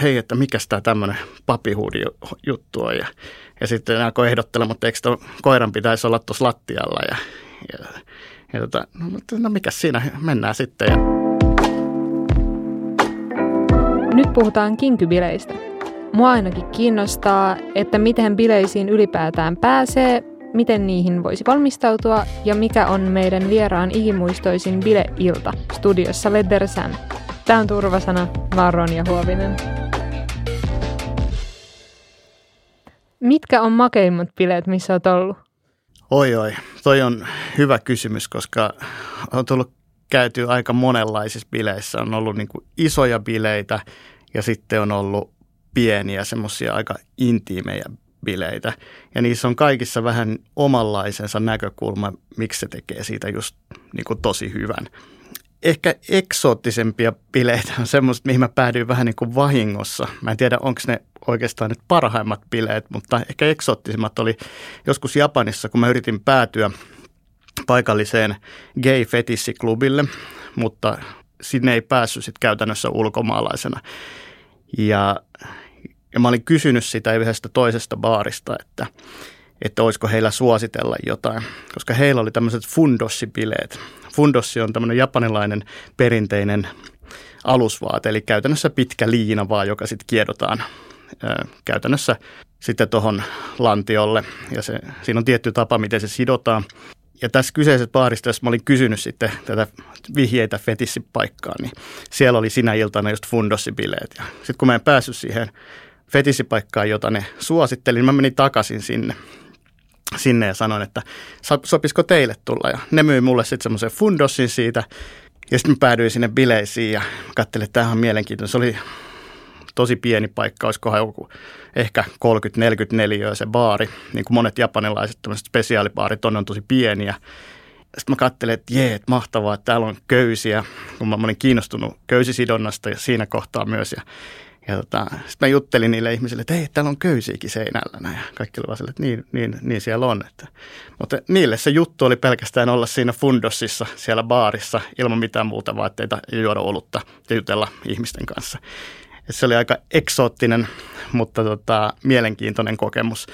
että hei, että mikä tämä tämmöinen papihuudi juttu on. Ja, ja sitten nämä alkoi ehdottelemaan, että eikö koiran pitäisi olla tuossa lattialla. Ja, ja, ja tota, no, no mikä siinä, mennään sitten. Ja... Nyt puhutaan kinkybileistä. Mua ainakin kiinnostaa, että miten bileisiin ylipäätään pääsee, miten niihin voisi valmistautua ja mikä on meidän vieraan ikimuistoisin bileilta studiossa Leder Sam. Tämä on Turvasana, Marron ja Huovinen. Mitkä on makeimmat bileet, missä olet ollut? Oi oi, toi on hyvä kysymys, koska on tullut käyty aika monenlaisissa bileissä. On ollut niin kuin isoja bileitä ja sitten on ollut pieniä, semmoisia aika intiimejä bileitä. Ja niissä on kaikissa vähän omanlaisensa näkökulma, miksi se tekee siitä just niin kuin tosi hyvän. Ehkä eksoottisempia bileitä on semmoista, mihin mä päädyin vähän niin kuin vahingossa. Mä en tiedä, onko ne oikeastaan nyt parhaimmat bileet, mutta ehkä eksoottisimmat oli joskus Japanissa, kun mä yritin päätyä paikalliseen gay fetissiklubille, mutta sinne ei päässyt sitten käytännössä ulkomaalaisena. Ja, ja mä olin kysynyt sitä yhdestä toisesta baarista, että, että olisiko heillä suositella jotain, koska heillä oli tämmöiset fundossibileet. Fundossi on tämmöinen japanilainen perinteinen alusvaate, eli käytännössä pitkä liina vaan, joka sitten kiedotaan käytännössä sitten tuohon lantiolle. Ja se, siinä on tietty tapa, miten se sidotaan. Ja tässä kyseisessä baarissa, jos mä olin kysynyt sitten tätä vihjeitä fetissipaikkaan, niin siellä oli sinä iltana just fundossibileet. Ja sitten kun mä en päässyt siihen fetissipaikkaan, jota ne suositteli, niin mä menin takaisin sinne sinne ja sanoin, että sopisiko teille tulla. Ja ne myi mulle sitten semmoisen fundossin siitä. Ja sitten mä päädyin sinne bileisiin ja katselin, että tämähän on mielenkiintoinen. Se oli tosi pieni paikka, olisikohan joku ehkä 30-44 se baari, niin kuin monet japanilaiset tämmöiset spesiaalibaarit on, on tosi pieniä. Sitten mä katselin, että jee, että mahtavaa, että täällä on köysiä, kun mä olin kiinnostunut köysisidonnasta ja siinä kohtaa myös. Ja, ja tota, sitten mä juttelin niille ihmisille, että hei, täällä on köysiäkin seinällä. Näin. Ja kaikki olivat että niin, niin, niin siellä on. Että. Mutta niille se juttu oli pelkästään olla siinä fundossissa, siellä baarissa, ilman mitään muuta vaatteita ja juoda olutta ja jutella ihmisten kanssa se oli aika eksoottinen, mutta tota, mielenkiintoinen kokemus.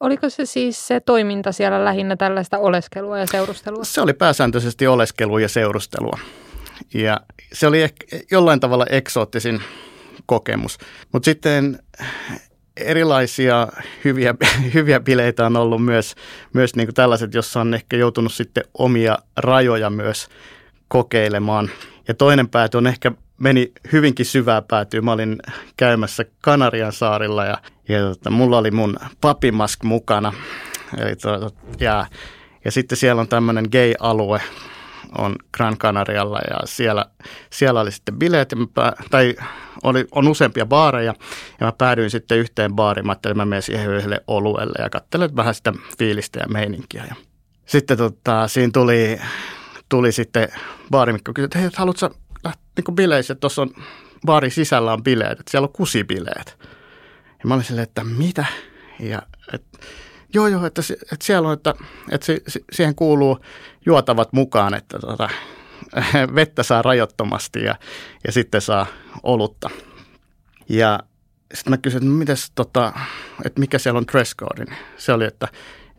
Oliko se siis se toiminta siellä lähinnä tällaista oleskelua ja seurustelua? Se oli pääsääntöisesti oleskelua ja seurustelua. Ja se oli ehkä jollain tavalla eksoottisin kokemus. Mutta sitten erilaisia hyviä, hyviä bileitä on ollut myös, myös niin kuin tällaiset, jossa on ehkä joutunut sitten omia rajoja myös kokeilemaan. Ja toinen pääty on ehkä meni hyvinkin syvää päätyä. Mä olin käymässä Kanarian saarilla ja, ja tota, mulla oli mun papimask mukana. Eli to, ja, ja sitten siellä on tämmöinen gay-alue, on Gran Canarialla ja siellä, siellä oli sitten bileet, pää, tai oli, on useampia baareja ja mä päädyin sitten yhteen baariin, mä ajattelin, että mä menen siihen yhdelle oluelle ja katselen vähän sitä fiilistä ja meininkiä. Ja sitten tota, siinä tuli, tuli sitten baarimikko kysyi, että hei, haluatko niin bileissä, että tuossa on baarin sisällä on bileet, että siellä on kusibileet. Ja mä olin silleen, että mitä? Ja et, joo, joo, että, että siellä on, että, että siihen kuuluu juotavat mukaan, että tota, vettä saa rajoittomasti ja, ja sitten saa olutta. Ja sitten mä kysyin, että, mites, tota, että mikä siellä on dress code. Se oli, että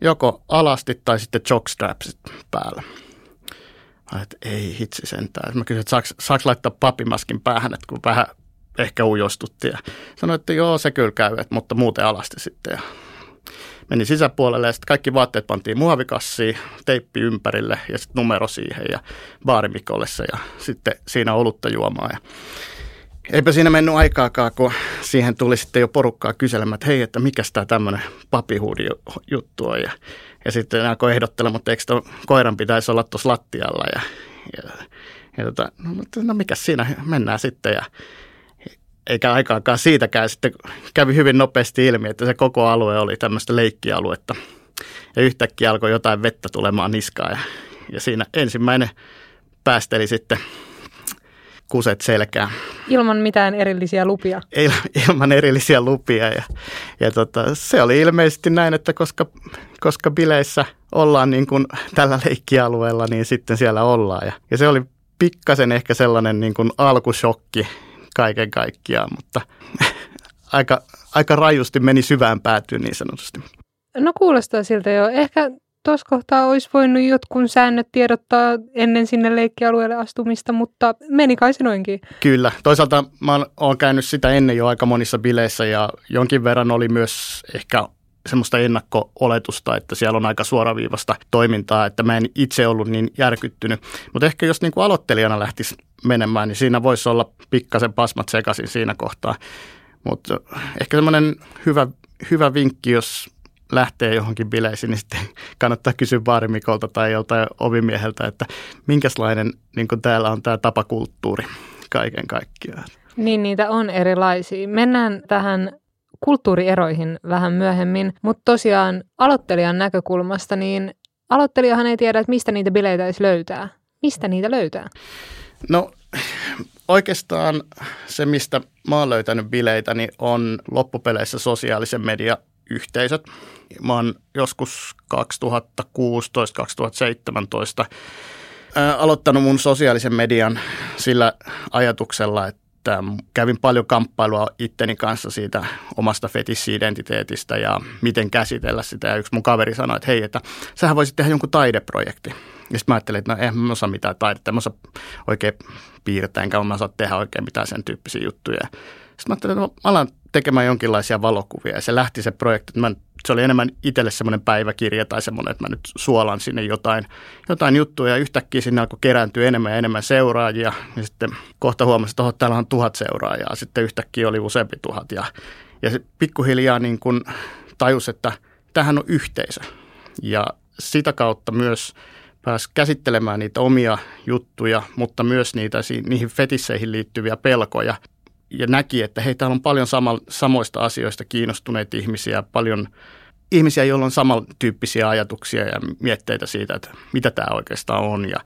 joko alasti tai sitten jockstrapsit päällä. Mä että ei hitsi sentään. Mä kysyin, että saaks, saaks laittaa papimaskin päähän, että kun vähän ehkä ujostutti. Ja sanoin, että joo, se kyllä käy, että, mutta muuten alasti sitten. Ja meni sisäpuolelle ja sitten kaikki vaatteet pantiin muovikassiin, teippi ympärille ja sitten numero siihen ja baarimikolle ja sitten siinä olutta juomaan. Ja eipä siinä mennyt aikaakaan, kun siihen tuli sitten jo porukkaa kyselemään, että hei, että mikä tämä tämmöinen papihuudi juttu on. Ja ja sitten alkoi ehdottelemaan, että eikö koiran pitäisi olla tuossa lattialla. Ja, ja, ja tota, no, no mikä siinä, mennään sitten. Ja, eikä aikaakaan siitäkään sitten kävi hyvin nopeasti ilmi, että se koko alue oli tämmöistä leikkialuetta. Ja yhtäkkiä alkoi jotain vettä tulemaan niskaan ja, ja siinä ensimmäinen päästeli sitten kuset selkään. Ilman mitään erillisiä lupia? Il, ilman erillisiä lupia ja, ja tota, se oli ilmeisesti näin, että koska, koska bileissä ollaan niin kuin tällä leikkialueella, niin sitten siellä ollaan. Ja, ja se oli pikkasen ehkä sellainen niin kuin alkushokki kaiken kaikkiaan, mutta aika, aika rajusti meni syvään päätyyn niin sanotusti. No kuulostaa siltä jo. Ehkä tuossa kohtaa olisi voinut jotkun säännöt tiedottaa ennen sinne leikkialueelle astumista, mutta meni kai se noinkin. Kyllä. Toisaalta mä oon käynyt sitä ennen jo aika monissa bileissä ja jonkin verran oli myös ehkä semmoista ennakko-oletusta, että siellä on aika suoraviivasta toimintaa, että mä en itse ollut niin järkyttynyt. Mutta ehkä jos niin kuin aloittelijana lähtisi menemään, niin siinä voisi olla pikkasen pasmat sekaisin siinä kohtaa. Mutta ehkä semmoinen hyvä, hyvä vinkki, jos lähtee johonkin bileisiin, niin sitten kannattaa kysyä baarimikolta tai joltain ovimieheltä, että minkälainen niin täällä on tämä tapakulttuuri kaiken kaikkiaan. Niin, niitä on erilaisia. Mennään tähän kulttuurieroihin vähän myöhemmin, mutta tosiaan aloittelijan näkökulmasta, niin aloittelijahan ei tiedä, että mistä niitä bileitä edes löytää. Mistä niitä löytää? No oikeastaan se, mistä mä oon löytänyt bileitä, niin on loppupeleissä sosiaalisen media yhteisöt. Mä oon joskus 2016-2017 aloittanut mun sosiaalisen median sillä ajatuksella, että kävin paljon kamppailua itteni kanssa siitä omasta fetissi-identiteetistä ja miten käsitellä sitä. Ja yksi mun kaveri sanoi, että hei, että sähän voisit tehdä jonkun taideprojekti. Ja sitten mä ajattelin, että no en mä osaa mitään taidetta, en osaa oikein piirtää, enkä mä osaa tehdä oikein mitään sen tyyppisiä juttuja. Sitten mä ajattelin, että mä alan tekemään jonkinlaisia valokuvia. Ja se lähti se projekti, mä, se oli enemmän itselle semmoinen päiväkirja tai semmoinen, että mä nyt suolan sinne jotain, jotain juttuja. Ja yhtäkkiä sinne alkoi kerääntyä enemmän ja enemmän seuraajia. Ja sitten kohta huomasin, että täällä on tuhat seuraajaa, sitten yhtäkkiä oli useampi tuhat. Ja, ja se pikkuhiljaa niin kuin tajus, että tähän on yhteisö. Ja sitä kautta myös pääsi käsittelemään niitä omia juttuja, mutta myös niitä niihin fetisseihin liittyviä pelkoja ja näki, että hei, täällä on paljon sama, samoista asioista kiinnostuneita ihmisiä, paljon ihmisiä, joilla on samantyyppisiä ajatuksia ja mietteitä siitä, että mitä tämä oikeastaan on. Ja,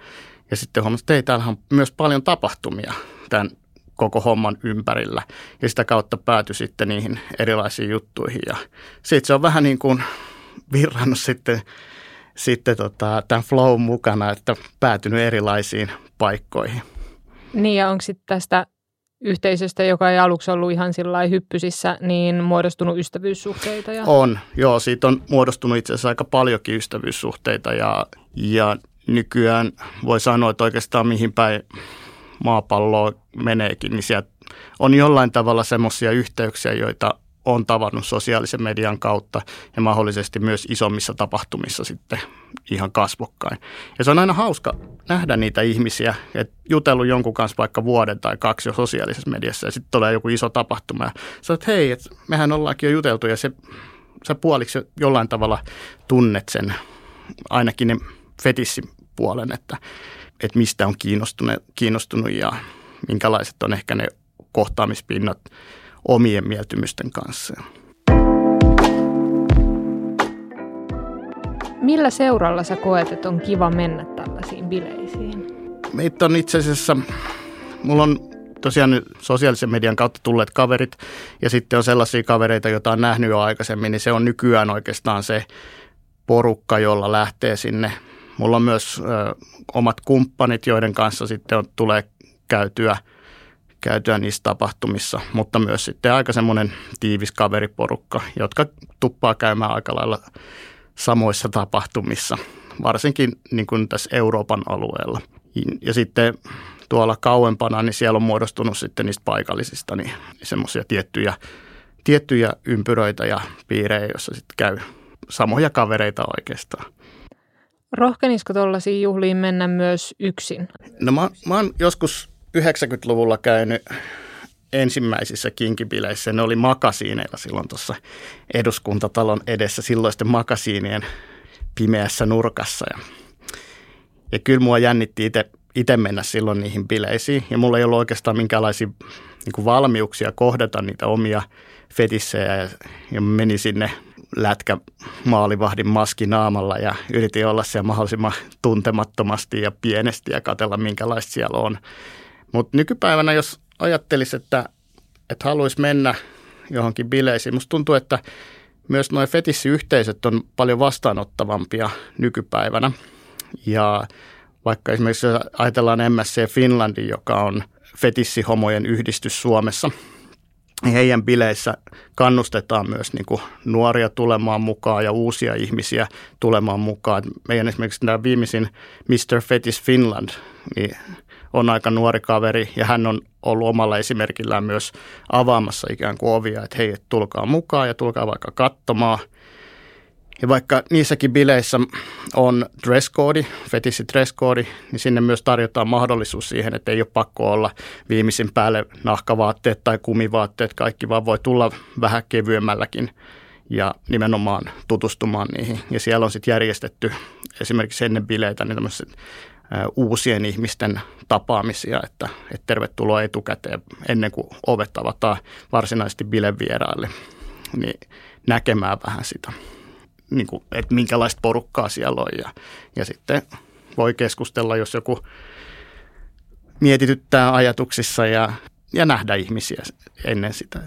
ja sitten huomasi, että hei, täällä on myös paljon tapahtumia tämän koko homman ympärillä. Ja sitä kautta päätyi sitten niihin erilaisiin juttuihin. Ja sitten se on vähän niin kuin virrannut sitten, sitten tota, tämän flow mukana, että päätynyt erilaisiin paikkoihin. Niin ja onko sitten tästä yhteisöstä, joka ei aluksi ollut ihan sillä hyppysissä, niin muodostunut ystävyyssuhteita? Ja... On, joo. Siitä on muodostunut itse asiassa aika paljonkin ystävyyssuhteita ja, ja nykyään voi sanoa, että oikeastaan mihin päin maapalloa meneekin, niin on jollain tavalla semmoisia yhteyksiä, joita on tavannut sosiaalisen median kautta ja mahdollisesti myös isommissa tapahtumissa sitten ihan kasvokkain. Ja se on aina hauska nähdä niitä ihmisiä, että jutellut jonkun kanssa vaikka vuoden tai kaksi jo sosiaalisessa mediassa ja sitten tulee joku iso tapahtuma ja sä että hei, että mehän ollaankin jo juteltu ja se, sä puoliksi jollain tavalla tunnet sen ainakin ne fetissipuolen, että, että mistä on kiinnostunut, kiinnostunut ja minkälaiset on ehkä ne kohtaamispinnat omien mieltymysten kanssa. Millä seuralla sä koet, että on kiva mennä tällaisiin bileisiin? Meitä on itse asiassa, mulla on tosiaan nyt sosiaalisen median kautta tulleet kaverit ja sitten on sellaisia kavereita, joita on nähnyt jo aikaisemmin, niin se on nykyään oikeastaan se porukka, jolla lähtee sinne. Mulla on myös ö, omat kumppanit, joiden kanssa sitten on, tulee käytyä – käytyä niissä tapahtumissa, mutta myös sitten aika semmoinen tiivis kaveriporukka, jotka tuppaa käymään aika lailla samoissa tapahtumissa, varsinkin niin kuin tässä Euroopan alueella. Ja sitten tuolla kauempana, niin siellä on muodostunut sitten niistä paikallisista niin semmoisia tiettyjä, tiettyjä ympyröitä ja piirejä, joissa sitten käy samoja kavereita oikeastaan. Rohkenisiko tuollaisiin juhliin mennä myös yksin? No mä, mä oon joskus 90-luvulla käynyt ensimmäisissä kinkibileissä. Ne oli makasiineilla silloin tuossa eduskuntatalon edessä silloisten makasiinien pimeässä nurkassa. Ja, ja kyllä mua jännitti itse mennä silloin niihin bileisiin. Ja mulla ei ollut oikeastaan minkäänlaisia niin valmiuksia kohdata niitä omia fetissejä. Ja, ja menin sinne lätkä maalivahdin maski naamalla ja yritin olla siellä mahdollisimman tuntemattomasti ja pienesti ja katella minkälaista siellä on. Mutta nykypäivänä, jos ajattelisi, että, että haluaisi mennä johonkin bileisiin, musta tuntuu, että myös nuo fetissiyhteisöt on paljon vastaanottavampia nykypäivänä. Ja vaikka esimerkiksi ajatellaan MSC Finlandi, joka on fetissihomojen yhdistys Suomessa. Heidän bileissä kannustetaan myös niin kuin nuoria tulemaan mukaan ja uusia ihmisiä tulemaan mukaan. Meidän esimerkiksi tämä viimeisin Mr. Fetish Finland niin on aika nuori kaveri ja hän on ollut omalla esimerkillään myös avaamassa ikään kuin ovia, että hei, tulkaa mukaan ja tulkaa vaikka katsomaan – ja vaikka niissäkin bileissä on dress code, fetissi dress code, niin sinne myös tarjotaan mahdollisuus siihen, että ei ole pakko olla viimeisin päälle nahkavaatteet tai kumivaatteet, kaikki vaan voi tulla vähän kevyemmälläkin ja nimenomaan tutustumaan niihin. Ja siellä on sitten järjestetty esimerkiksi ennen bileitä niin uusien ihmisten tapaamisia, että, että tervetuloa etukäteen ennen kuin ovet avataan varsinaisesti bilevieraille, niin näkemään vähän sitä niin kuin, että minkälaista porukkaa siellä on. Ja, ja sitten voi keskustella, jos joku mietityttää ajatuksissa ja, ja nähdä ihmisiä ennen sitä.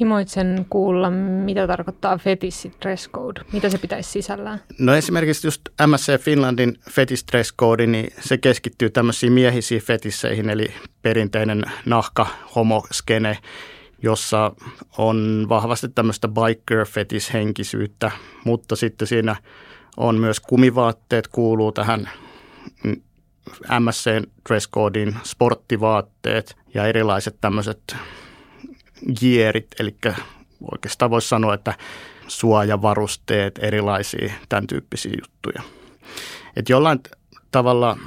Himoitsen kuulla, mitä tarkoittaa fetissi dress code. Mitä se pitäisi sisällään? No esimerkiksi just MSC Finlandin fetish dress code, niin se keskittyy tämmöisiin miehisiin fetisseihin, eli perinteinen nahka, homoskene, jossa on vahvasti tämmöistä biker fetish henkisyyttä, mutta sitten siinä on myös kumivaatteet kuuluu tähän MSC dress codein sporttivaatteet ja erilaiset tämmöiset gierit, eli oikeastaan voisi sanoa, että suojavarusteet, erilaisia tämän tyyppisiä juttuja. Et jollain tavalla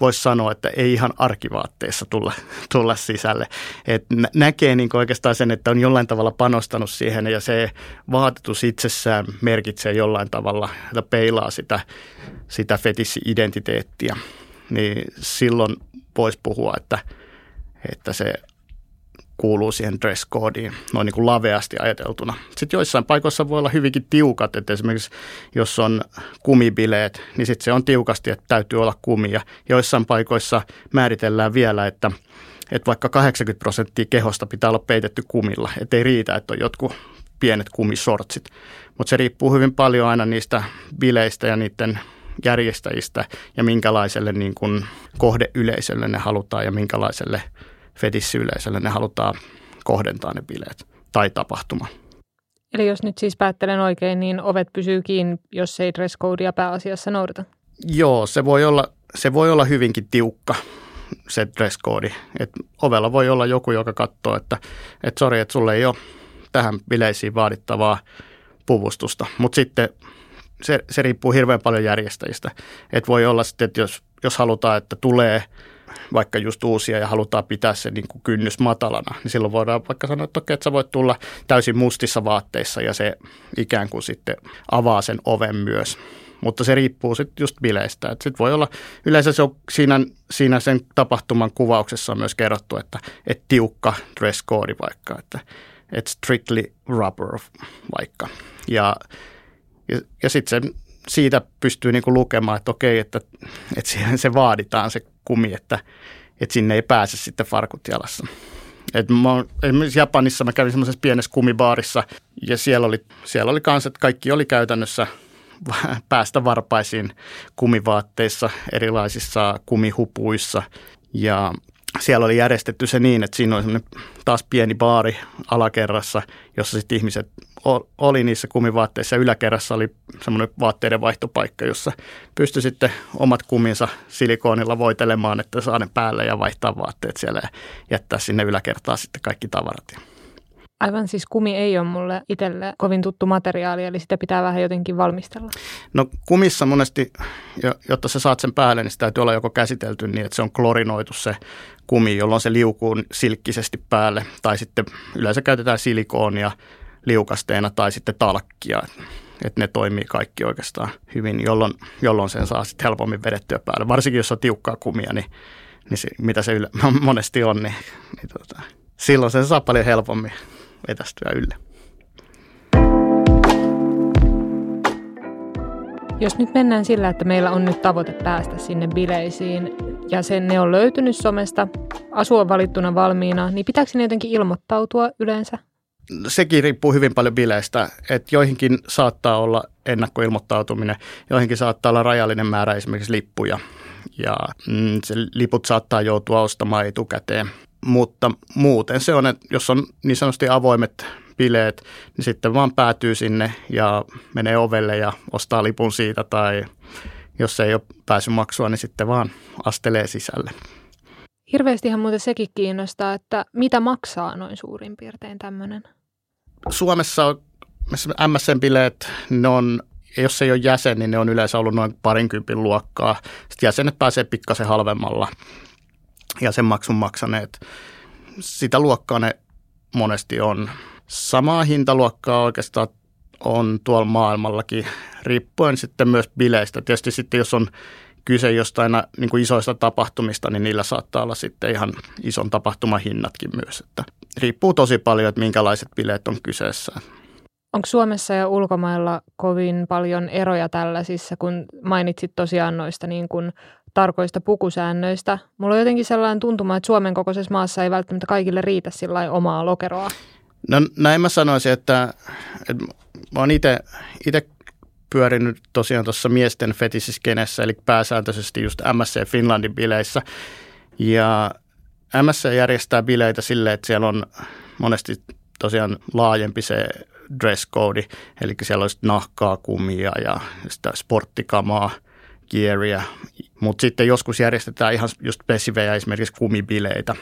voisi sanoa, että ei ihan arkivaatteissa tulla, tulla sisälle. Et näkee niin oikeastaan sen, että on jollain tavalla panostanut siihen ja se vaatetus itsessään merkitsee jollain tavalla, että peilaa sitä, sitä fetissi-identiteettiä. Niin silloin voisi puhua, että, että se kuuluu siihen dress codeen noin niin kuin laveasti ajateltuna. Sitten joissain paikoissa voi olla hyvinkin tiukat, että esimerkiksi jos on kumibileet, niin sitten se on tiukasti, että täytyy olla kumia. Joissain paikoissa määritellään vielä, että, että vaikka 80 prosenttia kehosta pitää olla peitetty kumilla, että ei riitä, että on jotkut pienet kumisortsit. Mutta se riippuu hyvin paljon aina niistä bileistä ja niiden järjestäjistä ja minkälaiselle niin kuin kohdeyleisölle ne halutaan ja minkälaiselle – fetissiyleisölle ne halutaan kohdentaa ne bileet tai tapahtuma. Eli jos nyt siis päättelen oikein, niin ovet pysyy kiinni, jos ei dress codea pääasiassa noudata? Joo, se voi olla, se voi olla hyvinkin tiukka se dress code. Et ovella voi olla joku, joka katsoo, että et sori, että sulle ei ole tähän bileisiin vaadittavaa puvustusta. Mutta sitten se, se riippuu hirveän paljon järjestäjistä. Et voi olla sitten, että jos, jos halutaan, että tulee – vaikka just uusia ja halutaan pitää se niin kuin kynnys matalana, niin silloin voidaan vaikka sanoa, että okei, että sä voit tulla täysin mustissa vaatteissa ja se ikään kuin sitten avaa sen oven myös. Mutta se riippuu sitten just bileistä. Sitten voi olla, yleensä se on siinä, siinä sen tapahtuman kuvauksessa on myös kerrottu, että, että tiukka dress code vaikka, että, että strictly rubber vaikka. Ja, ja, ja sitten siitä pystyy niin kuin lukemaan, että okei, että, että siihen se vaaditaan se kumi, että, että sinne ei pääse sitten farkut jalassa. Et mä, esimerkiksi Japanissa mä kävin semmoisessa pienessä kumibaarissa ja siellä oli, siellä oli kans, että kaikki oli käytännössä päästä varpaisiin kumivaatteissa, erilaisissa kumihupuissa ja siellä oli järjestetty se niin, että siinä oli semmoinen taas pieni baari alakerrassa, jossa sitten ihmiset oli niissä kumivaatteissa yläkerrassa oli semmoinen vaatteiden vaihtopaikka, jossa pystyi sitten omat kuminsa silikoonilla voitelemaan, että saa ne päälle ja vaihtaa vaatteet siellä ja jättää sinne yläkertaan sitten kaikki tavarat. Aivan siis kumi ei ole mulle itselle kovin tuttu materiaali, eli sitä pitää vähän jotenkin valmistella. No kumissa monesti, jotta sä saat sen päälle, niin sitä täytyy olla joko käsitelty niin, että se on klorinoitu se kumi, jolloin se liukuu silkkisesti päälle. Tai sitten yleensä käytetään silikoonia liukasteena tai sitten talkkia, että ne toimii kaikki oikeastaan hyvin, jolloin, jolloin sen saa sitten helpommin vedettyä päälle. Varsinkin jos on tiukkaa kumia, niin, niin se, mitä se yle, monesti on, niin, niin tota, silloin sen saa paljon helpommin vetästyä ylle. Jos nyt mennään sillä, että meillä on nyt tavoite päästä sinne bileisiin ja sen ne on löytynyt somesta, asua valittuna valmiina, niin pitääkö ne jotenkin ilmoittautua yleensä? sekin riippuu hyvin paljon bileistä, että joihinkin saattaa olla ennakkoilmoittautuminen, joihinkin saattaa olla rajallinen määrä esimerkiksi lippuja ja mm, se liput saattaa joutua ostamaan etukäteen. Mutta muuten se on, että jos on niin sanotusti avoimet bileet, niin sitten vaan päätyy sinne ja menee ovelle ja ostaa lipun siitä tai jos ei ole pääsy maksua, niin sitten vaan astelee sisälle. Hirveästihan muuten sekin kiinnostaa, että mitä maksaa noin suurin piirtein tämmöinen? Suomessa on MSN-bileet, ne on, jos ei ole jäsen, niin ne on yleensä ollut noin parinkympin luokkaa. Sitten jäsenet pääsee pikkasen halvemmalla jäsenmaksun maksaneet. Sitä luokkaa ne monesti on. Samaa hintaluokkaa oikeastaan on tuolla maailmallakin, riippuen sitten myös bileistä. Tietysti sitten jos on kyse jostain niin kuin isoista tapahtumista, niin niillä saattaa olla sitten ihan ison tapahtumahinnatkin myös. Että riippuu tosi paljon, että minkälaiset bileet on kyseessä. Onko Suomessa ja ulkomailla kovin paljon eroja tällaisissa, kun mainitsit tosiaan noista niin kuin tarkoista pukusäännöistä? Mulla on jotenkin sellainen tuntuma, että Suomen kokoisessa maassa ei välttämättä kaikille riitä sillä omaa lokeroa. No näin mä sanoisin, että, että mä oon itse pyörinyt tosiaan tuossa miesten fetisiskenessä, eli pääsääntöisesti just MSC Finlandin bileissä. Ja MSC järjestää bileitä silleen, että siellä on monesti tosiaan laajempi se dress code, eli siellä olisi nahkaa, kumia ja sitä sporttikamaa, gearia, mutta sitten joskus järjestetään ihan just spesifejä esimerkiksi kumibileitä.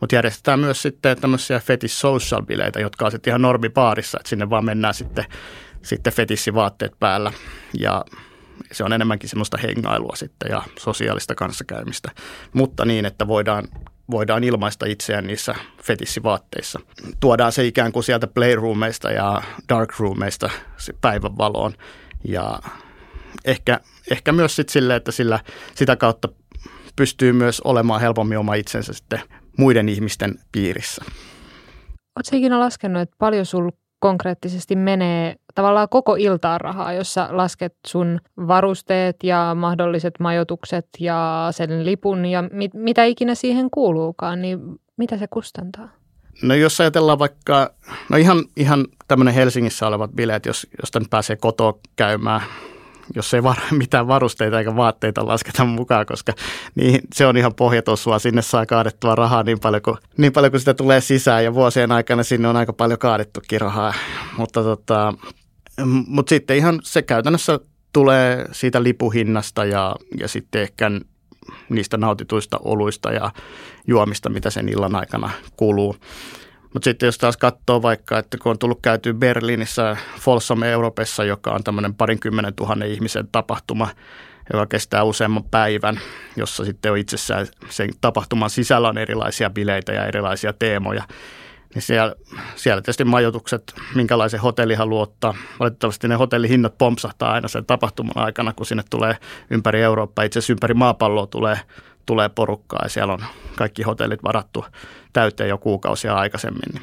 Mutta järjestetään myös sitten tämmöisiä fetish social bileitä, jotka on sitten ihan normipaarissa, että sinne vaan mennään sitten sitten fetissivaatteet päällä ja se on enemmänkin semmoista hengailua sitten ja sosiaalista kanssakäymistä, mutta niin, että voidaan, voidaan ilmaista itseään niissä fetissivaatteissa. Tuodaan se ikään kuin sieltä playroomeista ja darkroomeista päivänvaloon ja ehkä, ehkä myös sitten sille, että sillä, sitä kautta pystyy myös olemaan helpommin oma itsensä sitten muiden ihmisten piirissä. Oletko ikinä laskenut, että paljon sul konkreettisesti menee tavallaan koko iltaan rahaa, jossa lasket sun varusteet ja mahdolliset majoitukset ja sen lipun ja mit, mitä ikinä siihen kuuluukaan, niin mitä se kustantaa? No jos ajatellaan vaikka, no ihan, ihan tämmöinen Helsingissä olevat bileet, jos, josta nyt pääsee kotoa käymään jos ei var, mitään varusteita eikä vaatteita lasketa mukaan, koska niin, se on ihan pohjatossua. Sinne saa kaadettua rahaa niin paljon, kuin, niin paljon kuin sitä tulee sisään ja vuosien aikana sinne on aika paljon kaadettukin rahaa. Mutta tota, mutta sitten ihan se käytännössä tulee siitä lipuhinnasta ja, ja sitten ehkä niistä nautituista oluista ja juomista, mitä sen illan aikana kuluu. Mutta sitten jos taas katsoo vaikka, että kun on tullut käyty Berliinissä Folsom Europessa, joka on tämmöinen parinkymmenen tuhannen ihmisen tapahtuma, joka kestää useamman päivän, jossa sitten on itsessään sen tapahtuman sisällä on erilaisia bileitä ja erilaisia teemoja. Niin siellä, siellä tietysti majoitukset, minkälaisen hotelli haluaa ottaa. Valitettavasti ne hotellihinnat pompsahtaa aina sen tapahtuman aikana, kun sinne tulee ympäri Eurooppaa, itse asiassa ympäri maapalloa tulee tulee porukkaa ja siellä on kaikki hotellit varattu täyteen jo kuukausia aikaisemmin.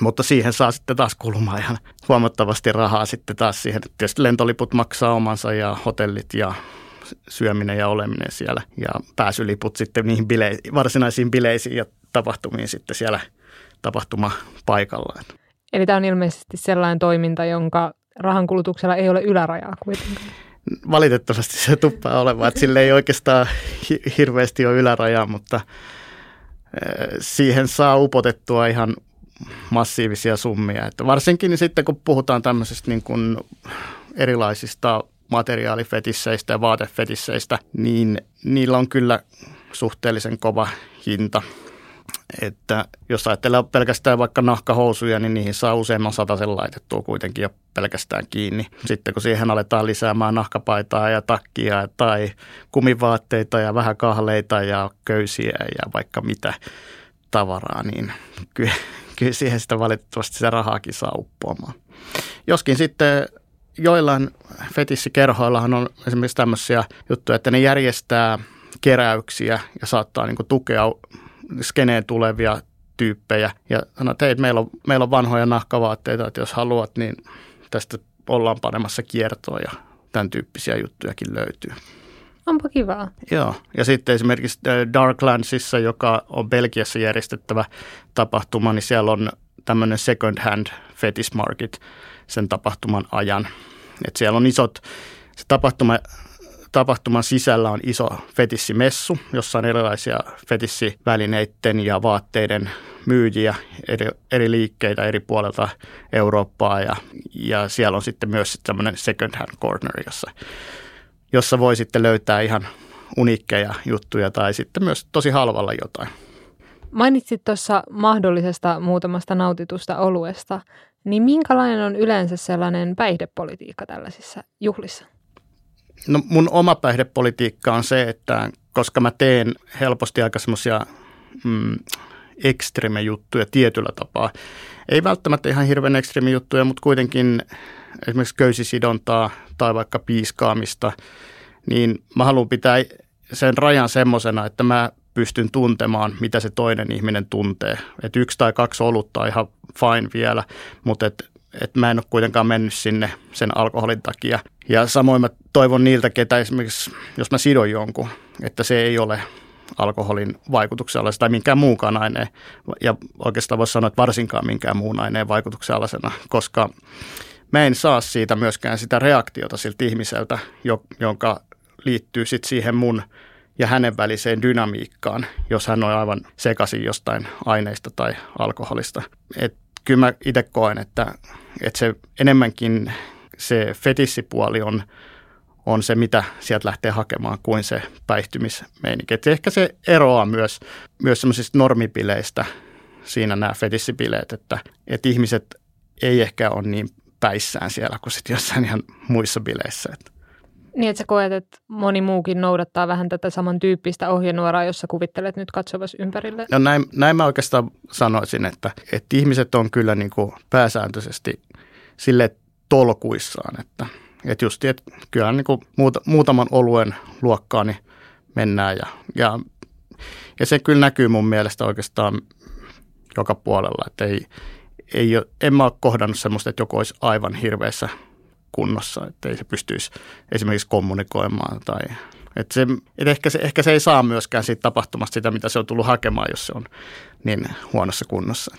Mutta siihen saa sitten taas kulumaan ihan huomattavasti rahaa sitten taas siihen. Tietysti lentoliput maksaa omansa ja hotellit ja syöminen ja oleminen siellä ja pääsyliput sitten niihin bile- varsinaisiin bileisiin ja tapahtumiin sitten siellä tapahtumapaikalla. Eli tämä on ilmeisesti sellainen toiminta, jonka rahan kulutuksella ei ole ylärajaa kuitenkaan valitettavasti se tuppaa olemaan, että sille ei oikeastaan hirveästi ole ylärajaa, mutta siihen saa upotettua ihan massiivisia summia. Että varsinkin sitten kun puhutaan tämmöisistä niin kuin erilaisista materiaalifetisseistä ja vaatefetisseistä, niin niillä on kyllä suhteellisen kova hinta – että jos ajattelee pelkästään vaikka nahkahousuja, niin niihin saa useamman sen laitettua kuitenkin jo pelkästään kiinni. Sitten kun siihen aletaan lisäämään nahkapaitaa ja takkia tai kumivaatteita ja vähän kahleita ja köysiä ja vaikka mitä tavaraa, niin kyllä, kyllä siihen sitä valitettavasti sitä rahaakin saa uppoamaan. Joskin sitten joillain fetissikerhoillahan on esimerkiksi tämmöisiä juttuja, että ne järjestää keräyksiä ja saattaa niin tukea skeneen tulevia tyyppejä ja sanoi, että hei, meillä on, meillä on vanhoja nahkavaatteita, että jos haluat, niin tästä ollaan panemassa kiertoa ja tämän tyyppisiä juttujakin löytyy. Onpa kivaa. Joo, ja sitten esimerkiksi äh, Darklandsissa, joka on Belgiassa järjestettävä tapahtuma, niin siellä on tämmöinen second hand fetish market sen tapahtuman ajan. Et siellä on isot, se tapahtuma, tapahtuman sisällä on iso fetissimessu, jossa on erilaisia fetissivälineiden ja vaatteiden myyjiä, eri, eri liikkeitä eri puolelta Eurooppaa ja, ja siellä on sitten myös tämmöinen second hand corner, jossa, jossa voi sitten löytää ihan uniikkeja juttuja tai sitten myös tosi halvalla jotain. Mainitsit tuossa mahdollisesta muutamasta nautitusta oluesta, niin minkälainen on yleensä sellainen päihdepolitiikka tällaisissa juhlissa? No mun oma päihdepolitiikka on se, että koska mä teen helposti aika semmoisia mm, ekstreme juttuja tietyllä tapaa. Ei välttämättä ihan hirveän ekstreme juttuja, mutta kuitenkin esimerkiksi köysisidontaa tai vaikka piiskaamista, niin mä haluan pitää sen rajan semmoisena, että mä pystyn tuntemaan, mitä se toinen ihminen tuntee. Et yksi tai kaksi olutta on ihan fine vielä, mutta et, et mä en ole kuitenkaan mennyt sinne sen alkoholin takia. Ja samoin mä toivon niiltä, ketä esimerkiksi, jos mä sidon jonkun, että se ei ole alkoholin vaikutuksen alaisena tai minkään muukaan aineen. Ja oikeastaan voisi sanoa, että varsinkaan minkään muun aineen vaikutuksen alaisena, koska mä en saa siitä myöskään sitä reaktiota siltä ihmiseltä, jonka liittyy sitten siihen mun ja hänen väliseen dynamiikkaan, jos hän on aivan sekaisin jostain aineista tai alkoholista. Et kyllä mä itse koen, että, että se enemmänkin se fetissipuoli on, on se, mitä sieltä lähtee hakemaan, kuin se päihtymismeininki. Et ehkä se eroaa myös, myös semmoisista normipileistä siinä nämä fetissipileet, että, että ihmiset ei ehkä ole niin päissään siellä kuin sitten jossain ihan muissa bileissä. Että. Niin, että sä koet, että moni muukin noudattaa vähän tätä samantyyppistä ohjenuoraa, jossa kuvittelet nyt katsovas ympärille? No näin, näin mä oikeastaan sanoisin, että, että ihmiset on kyllä niin kuin pääsääntöisesti sille tolkuissaan, että, että just, että kyllä niin kuin muuta, muutaman oluen luokkaan niin mennään ja, ja, ja se kyllä näkyy mun mielestä oikeastaan joka puolella, että ei, ei en mä ole kohdannut semmoista, että joku olisi aivan hirveässä kunnossa, että ei se pystyisi esimerkiksi kommunikoimaan tai että se, että ehkä, se, ehkä se ei saa myöskään siitä tapahtumasta sitä, mitä se on tullut hakemaan, jos se on niin huonossa kunnossa.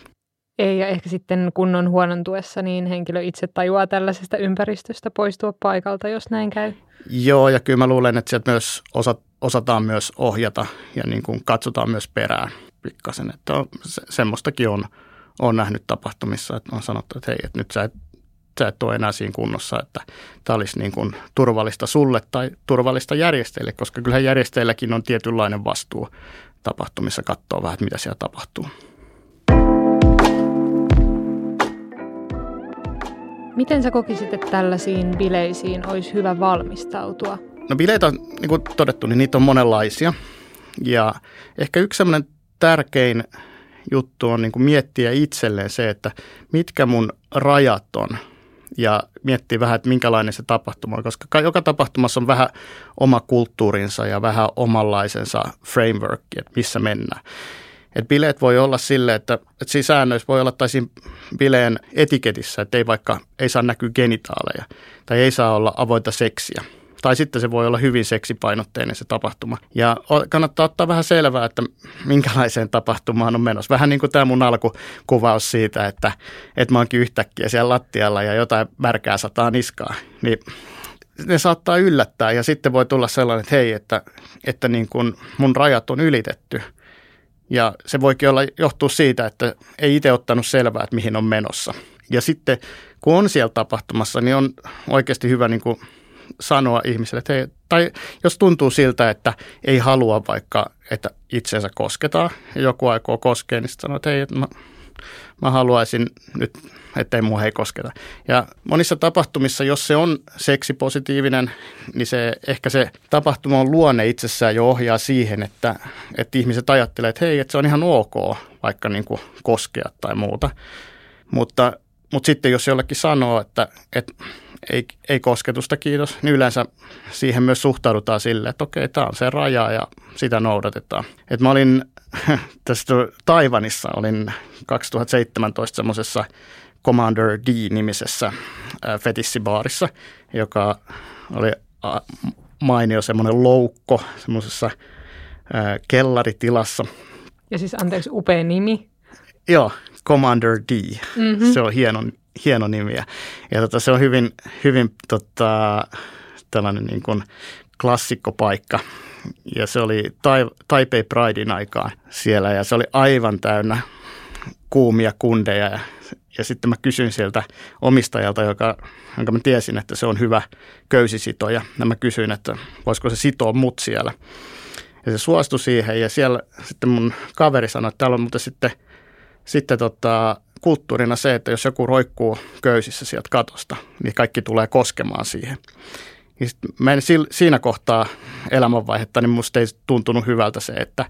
Ei, ja ehkä sitten kunnon huonontuessa, niin henkilö itse tajuaa tällaisesta ympäristöstä poistua paikalta, jos näin käy. Joo, ja kyllä mä luulen, että sieltä myös osat, osataan myös ohjata ja niin kuin katsotaan myös perään pikkasen. Että on, se, semmoistakin on, on nähnyt tapahtumissa, että on sanottu, että hei, että nyt sä et sä et ole enää siinä kunnossa, että tämä olisi niin kuin turvallista sulle tai turvallista järjestäjille, koska kyllähän järjestäjilläkin on tietynlainen vastuu tapahtumissa katsoa vähän, mitä siellä tapahtuu. Miten sä kokisit, että tällaisiin bileisiin olisi hyvä valmistautua? No bileitä, niin kuin todettu, niin niitä on monenlaisia. Ja ehkä yksi sellainen tärkein juttu on niin kuin miettiä itselleen se, että mitkä mun rajat on – ja miettii vähän, että minkälainen se tapahtuma on, koska joka tapahtumassa on vähän oma kulttuurinsa ja vähän omanlaisensa framework, että missä mennään. Et bileet voi olla sille, että, että siinä säännöissä voi olla tai siinä bileen etiketissä, että ei vaikka ei saa näkyä genitaaleja tai ei saa olla avointa seksiä – tai sitten se voi olla hyvin seksipainotteinen se tapahtuma. Ja kannattaa ottaa vähän selvää, että minkälaiseen tapahtumaan on menossa. Vähän niin kuin tämä mun alkukuvaus siitä, että, että mä oonkin yhtäkkiä siellä lattialla ja jotain märkää sataa niskaa. Niin ne saattaa yllättää ja sitten voi tulla sellainen, että hei, että, että niin kuin mun rajat on ylitetty. Ja se voikin olla johtua siitä, että ei itse ottanut selvää, että mihin on menossa. Ja sitten kun on siellä tapahtumassa, niin on oikeasti hyvä niin kuin sanoa ihmiselle, että hei, tai jos tuntuu siltä, että ei halua vaikka, että itsensä kosketaan joku aikoo koskea, niin sitten sanoo, että hei, että mä, mä haluaisin nyt, ettei mua ei kosketa. Ja monissa tapahtumissa, jos se on seksipositiivinen, niin se, ehkä se tapahtuman luonne itsessään jo ohjaa siihen, että, että ihmiset ajattelee, että hei, että se on ihan ok vaikka niin kuin koskea tai muuta. Mutta, mutta sitten jos jollekin sanoo, että, että ei, ei kosketusta kiitos, niin yleensä siihen myös suhtaudutaan sille, että okei, tämä on se raja ja sitä noudatetaan. Et mä olin tästä Taivanissa, olin 2017 semmoisessa Commander D-nimisessä fetissibaarissa, joka oli mainio semmoinen loukko semmoisessa kellaritilassa. Ja siis anteeksi, upea nimi. Joo, Commander D. Mm-hmm. Se on hieno, hieno nimi. Ja, ja tota, se on hyvin, hyvin tota, tällainen niin kuin klassikkopaikka. Ja se oli Taipei Pridein aikaan siellä ja se oli aivan täynnä kuumia kundeja. Ja, ja sitten mä kysyin sieltä omistajalta, joka, jonka mä tiesin, että se on hyvä köysisitoja. Ja mä kysyin, että voisiko se sitoa mut siellä. Ja se suostui siihen ja siellä sitten mun kaveri sanoi, että täällä on mutta sitten, sitten tota, kulttuurina se, että jos joku roikkuu köysissä sieltä katosta, niin kaikki tulee koskemaan siihen. Ja mä en siinä kohtaa elämänvaihetta, niin musta ei tuntunut hyvältä se, että,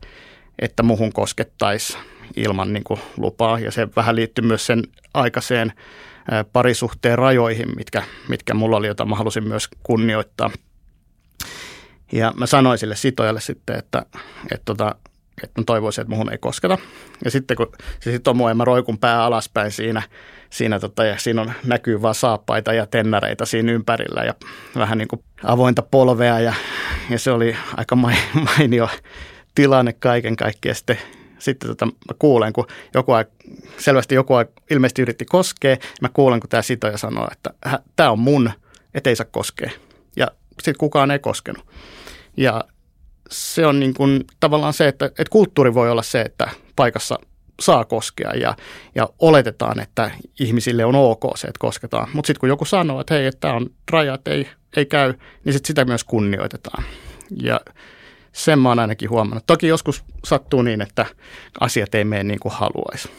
että muhun koskettaisi ilman niin kuin lupaa. Ja se vähän liittyy myös sen aikaiseen parisuhteen rajoihin, mitkä, mitkä mulla oli, jota mä halusin myös kunnioittaa. Ja mä sanoin sille sitojalle sitten, että, että, tota, että mä toivoisin, että muhun ei kosketa. Ja sitten kun se sitoo mua ja mä roikun pää alaspäin siinä, siinä tota, ja siinä on, näkyy vaan saappaita ja tennareita siinä ympärillä ja vähän niin kuin avointa polvea ja, ja se oli aika mainio tilanne kaiken kaikkiaan. Sitten, sitten tota, mä kuulen, kun joku selvästi joku ilmeisesti yritti koskea, mä kuulen, kun tämä sitoja sanoo, että tämä on mun, ettei saa koskea. Ja sitten kukaan ei koskenut. Ja se on niin kuin tavallaan se, että, että kulttuuri voi olla se, että paikassa saa koskea ja, ja oletetaan, että ihmisille on ok se, että kosketaan. Mutta sitten kun joku sanoo, että hei, että tämä on raja, että ei, ei käy, niin sit sitä myös kunnioitetaan. Ja sen mä oon ainakin huomannut. Toki joskus sattuu niin, että asiat ei mene niin kuin haluaisi.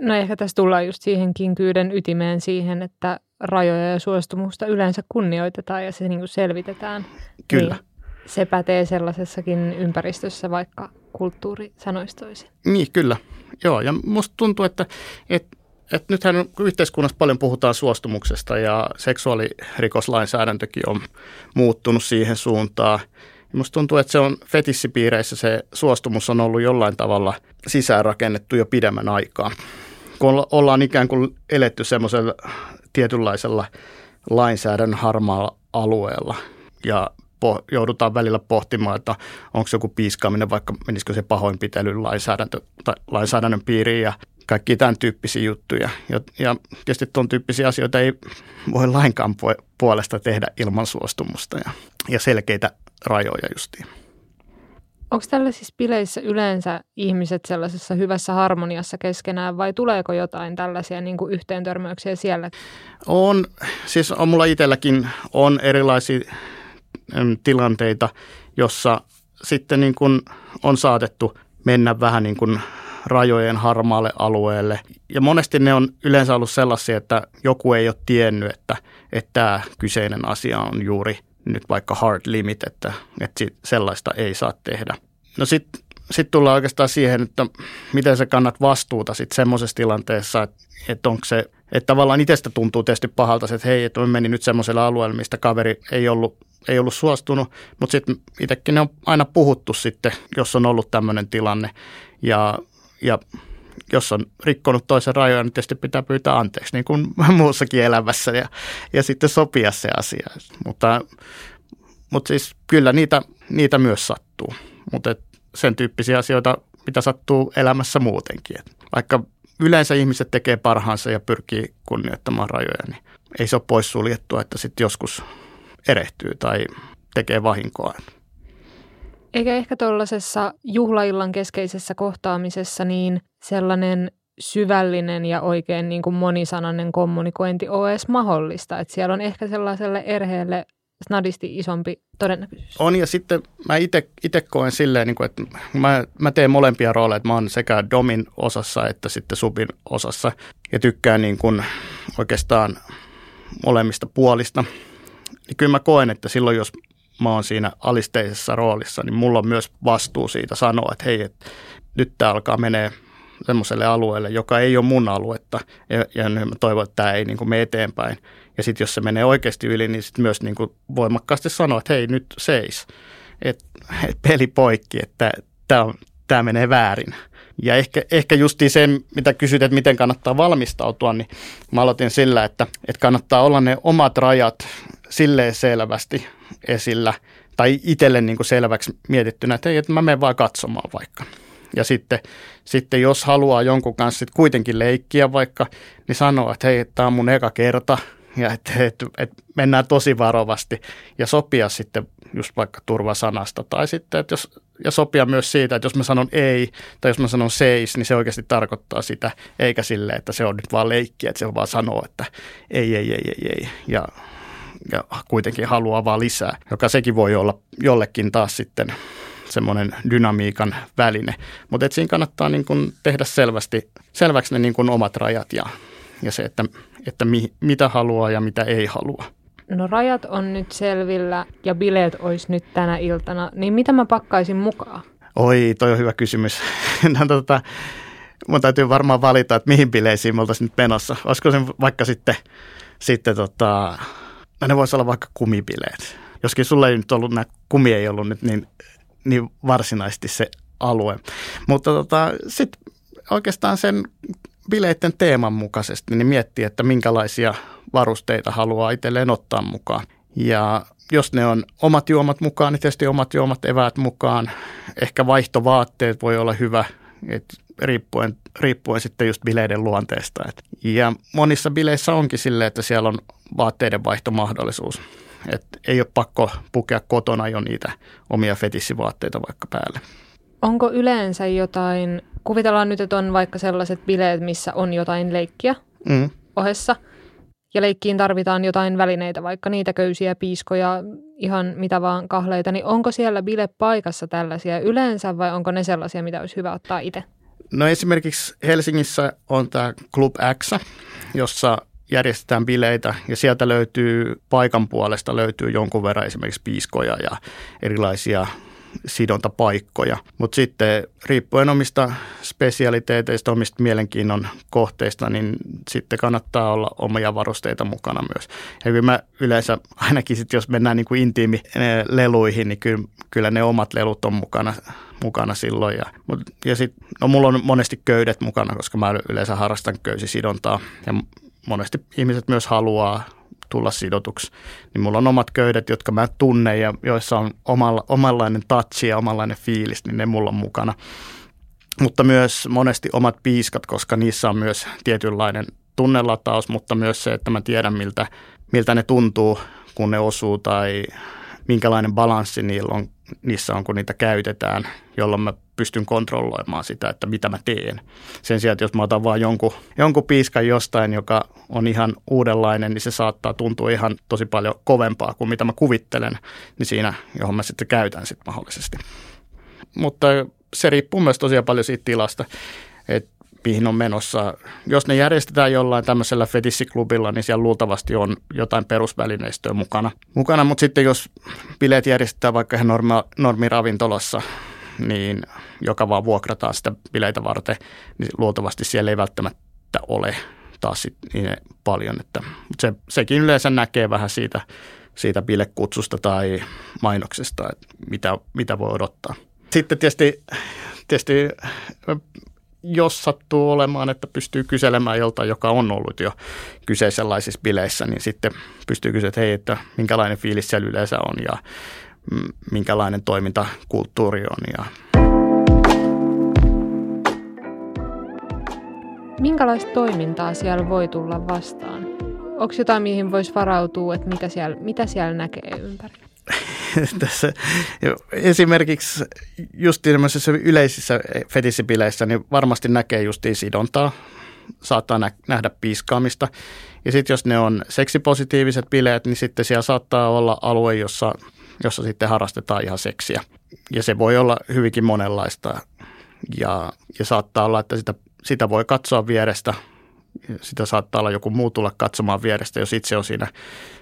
No ehkä tässä tullaan just siihen kinkyyden ytimeen siihen, että rajoja ja suostumusta yleensä kunnioitetaan ja se niin kuin selvitetään. Kyllä. Niin se pätee sellaisessakin ympäristössä, vaikka kulttuuri sanoisi toisin. Niin, kyllä. Joo, ja musta tuntuu, että, että että nythän yhteiskunnassa paljon puhutaan suostumuksesta ja seksuaalirikoslainsäädäntökin on muuttunut siihen suuntaan. Ja musta tuntuu, että se on fetissipiireissä se suostumus on ollut jollain tavalla sisäänrakennettu jo pidemmän aikaa. Kun ollaan ikään kuin eletty semmoisella tietynlaisella lainsäädännön harmaalla alueella ja po, joudutaan välillä pohtimaan, että onko joku piiskaaminen, vaikka menisikö se pahoinpitelyn lainsäädäntö, tai lainsäädännön piiriin ja kaikki tämän tyyppisiä juttuja. Ja, ja tietysti tuon tyyppisiä asioita ei voi lainkaan puolesta tehdä ilman suostumusta ja, ja selkeitä rajoja justiin. Onko tällaisissa bileissä yleensä ihmiset sellaisessa hyvässä harmoniassa keskenään vai tuleeko jotain tällaisia niin kuin yhteentörmäyksiä siellä? On, siis on mulla itselläkin on erilaisia tilanteita, jossa sitten niin kuin on saatettu mennä vähän niin kuin rajojen harmaalle alueelle. Ja monesti ne on yleensä ollut sellaisia, että joku ei ole tiennyt, että, että tämä kyseinen asia on juuri nyt vaikka hard limit, että, että sellaista ei saa tehdä. No sitten sit tullaan oikeastaan siihen, että miten sä kannat vastuuta sitten semmoisessa tilanteessa, että, että onko se, että tavallaan itsestä tuntuu tietysti pahalta, että hei, että mä menin nyt semmoiselle alueelle, mistä kaveri ei ollut ei ollut suostunut, mutta sitten itsekin ne on aina puhuttu sitten, jos on ollut tämmöinen tilanne. Ja, ja jos on rikkonut toisen rajoja, niin tietysti pitää pyytää anteeksi, niin kuin muussakin elämässä, ja, ja sitten sopia se asia. Mutta, mutta siis kyllä niitä, niitä myös sattuu, mutta sen tyyppisiä asioita, mitä sattuu elämässä muutenkin. Et vaikka yleensä ihmiset tekee parhaansa ja pyrkii kunnioittamaan rajoja, niin ei se ole poissuljettua, että sitten joskus erehtyy tai tekee vahinkoa. Eikä ehkä tuollaisessa juhlaillan keskeisessä kohtaamisessa niin sellainen syvällinen ja oikein niin kuin monisanainen kommunikointi ole edes mahdollista. Että siellä on ehkä sellaiselle erheelle snadisti isompi todennäköisyys. On ja sitten mä itse koen silleen, niin kuin, että mä, mä teen molempia rooleja, että mä oon sekä Domin osassa että sitten Subin osassa ja tykkään niin kuin oikeastaan molemmista puolista niin kyllä mä koen, että silloin jos mä oon siinä alisteisessa roolissa, niin mulla on myös vastuu siitä sanoa, että hei, että nyt tämä alkaa menee semmoiselle alueelle, joka ei ole mun aluetta, ja, ja mä toivon, että tämä ei niin kuin mene eteenpäin. Ja sitten jos se menee oikeasti yli, niin sitten myös niin kuin voimakkaasti sanoa, että hei, nyt seis, että et peli poikki, että tämä, tämä menee väärin. Ja ehkä, ehkä justiin sen, mitä kysyt, että miten kannattaa valmistautua, niin mä aloitin sillä, että, että kannattaa olla ne omat rajat silleen selvästi esillä tai itselle niin kuin selväksi mietittynä, että ei, että mä menen vaan katsomaan vaikka. Ja sitten, sitten jos haluaa jonkun kanssa sit kuitenkin leikkiä vaikka, niin sanoo, että hei, tämä on mun eka kerta ja että et, et mennään tosi varovasti ja sopia sitten just vaikka turvasanasta tai sitten, että jos, ja sopia myös siitä, että jos mä sanon ei tai jos mä sanon seis, niin se oikeasti tarkoittaa sitä, eikä sille, että se on nyt vaan leikkiä, että se vaan sanoo, että ei, ei, ei, ei, ei ja, ja kuitenkin haluaa vaan lisää, joka sekin voi olla jollekin taas sitten semmoinen dynamiikan väline. Mutta siinä kannattaa niin kun tehdä selvästi, selväksi ne niin kun omat rajat ja, ja se, että, että mi, mitä haluaa ja mitä ei halua. No rajat on nyt selvillä ja bileet olisi nyt tänä iltana, niin mitä mä pakkaisin mukaan? Oi, toi on hyvä kysymys. no, tota, mun täytyy varmaan valita, että mihin bileisiin me oltaisiin nyt menossa. Olisiko se vaikka sitten, sitten tota, no ne voisi olla vaikka kumibileet. Joskin sulla ei nyt ollut, nämä kumi ei ollut nyt niin niin varsinaisesti se alue. Mutta tota, sitten oikeastaan sen bileiden teeman mukaisesti niin miettii, että minkälaisia varusteita haluaa itselleen ottaa mukaan. Ja jos ne on omat juomat mukaan, niin tietysti omat juomat eväät mukaan. Ehkä vaihtovaatteet voi olla hyvä, että riippuen, riippuen sitten just bileiden luonteesta. Ja monissa bileissä onkin silleen, että siellä on vaatteiden vaihtomahdollisuus. Et ei ole pakko pukea kotona jo niitä omia fetissivaatteita vaikka päälle. Onko yleensä jotain, kuvitellaan nyt, että on vaikka sellaiset bileet, missä on jotain leikkiä mm. ohessa, ja leikkiin tarvitaan jotain välineitä, vaikka niitä köysiä, piiskoja, ihan mitä vaan kahleita, niin onko siellä bilepaikassa tällaisia yleensä vai onko ne sellaisia, mitä olisi hyvä ottaa itse? No esimerkiksi Helsingissä on tämä Club X, jossa järjestetään bileitä ja sieltä löytyy paikan puolesta löytyy jonkun verran esimerkiksi piiskoja ja erilaisia sidontapaikkoja. Mutta sitten riippuen omista spesialiteeteista, omista mielenkiinnon kohteista, niin sitten kannattaa olla omia varusteita mukana myös. Ja kyllä mä yleensä, ainakin sitten jos mennään niin kuin intiimi leluihin, niin kyllä, kyllä ne omat lelut on mukana, mukana silloin. Ja, ja sitten, no mulla on monesti köydet mukana, koska mä yleensä harrastan köysisidontaa. Ja monesti ihmiset myös haluaa tulla sidotuksi, niin mulla on omat köydet, jotka mä tunnen ja joissa on omalla, omanlainen touch ja omanlainen fiilis, niin ne mulla on mukana. Mutta myös monesti omat piiskat, koska niissä on myös tietynlainen tunnelataus, mutta myös se, että mä tiedän miltä, miltä ne tuntuu, kun ne osuu tai minkälainen balanssi niillä on, niissä on, kun niitä käytetään, jolloin mä pystyn kontrolloimaan sitä, että mitä mä teen. Sen sijaan, että jos mä otan vaan jonkun, jonkun piiskan jostain, joka on ihan uudenlainen, niin se saattaa tuntua ihan tosi paljon kovempaa kuin mitä mä kuvittelen, niin siinä, johon mä sitten käytän sitten mahdollisesti. Mutta se riippuu myös tosiaan paljon siitä tilasta, että mihin on menossa. Jos ne järjestetään jollain tämmöisellä fetissiklubilla, niin siellä luultavasti on jotain perusvälineistöä mukana. mukana mutta sitten jos bileet järjestetään vaikka ihan normi, normiravintolassa, niin joka vaan vuokrataan sitä bileitä varten, niin luultavasti siellä ei välttämättä ole taas sit niin paljon. Että, mutta se, sekin yleensä näkee vähän siitä, siitä bilekutsusta tai mainoksesta, että mitä, mitä voi odottaa. Sitten tietysti, tietysti jos sattuu olemaan, että pystyy kyselemään joltain, joka on ollut jo kyseisenlaisissa bileissä, niin sitten pystyy kysyä, että hei, että minkälainen fiilis siellä yleensä on ja minkälainen toimintakulttuuri on. Ja Minkälaista toimintaa siellä voi tulla vastaan? Onko jotain, mihin voisi varautua, että mikä siellä, mitä siellä näkee ympäri? Tässä, esimerkiksi just yleisissä fetissibileissä niin varmasti näkee justiin sidontaa, saattaa nä- nähdä piiskaamista. Ja sitten jos ne on seksipositiiviset bileet, niin sitten siellä saattaa olla alue, jossa jossa sitten harrastetaan ihan seksiä. Ja se voi olla hyvinkin monenlaista ja, ja saattaa olla, että sitä, sitä voi katsoa vierestä. Sitä saattaa olla joku muu tulla katsomaan vierestä, jos itse on siinä,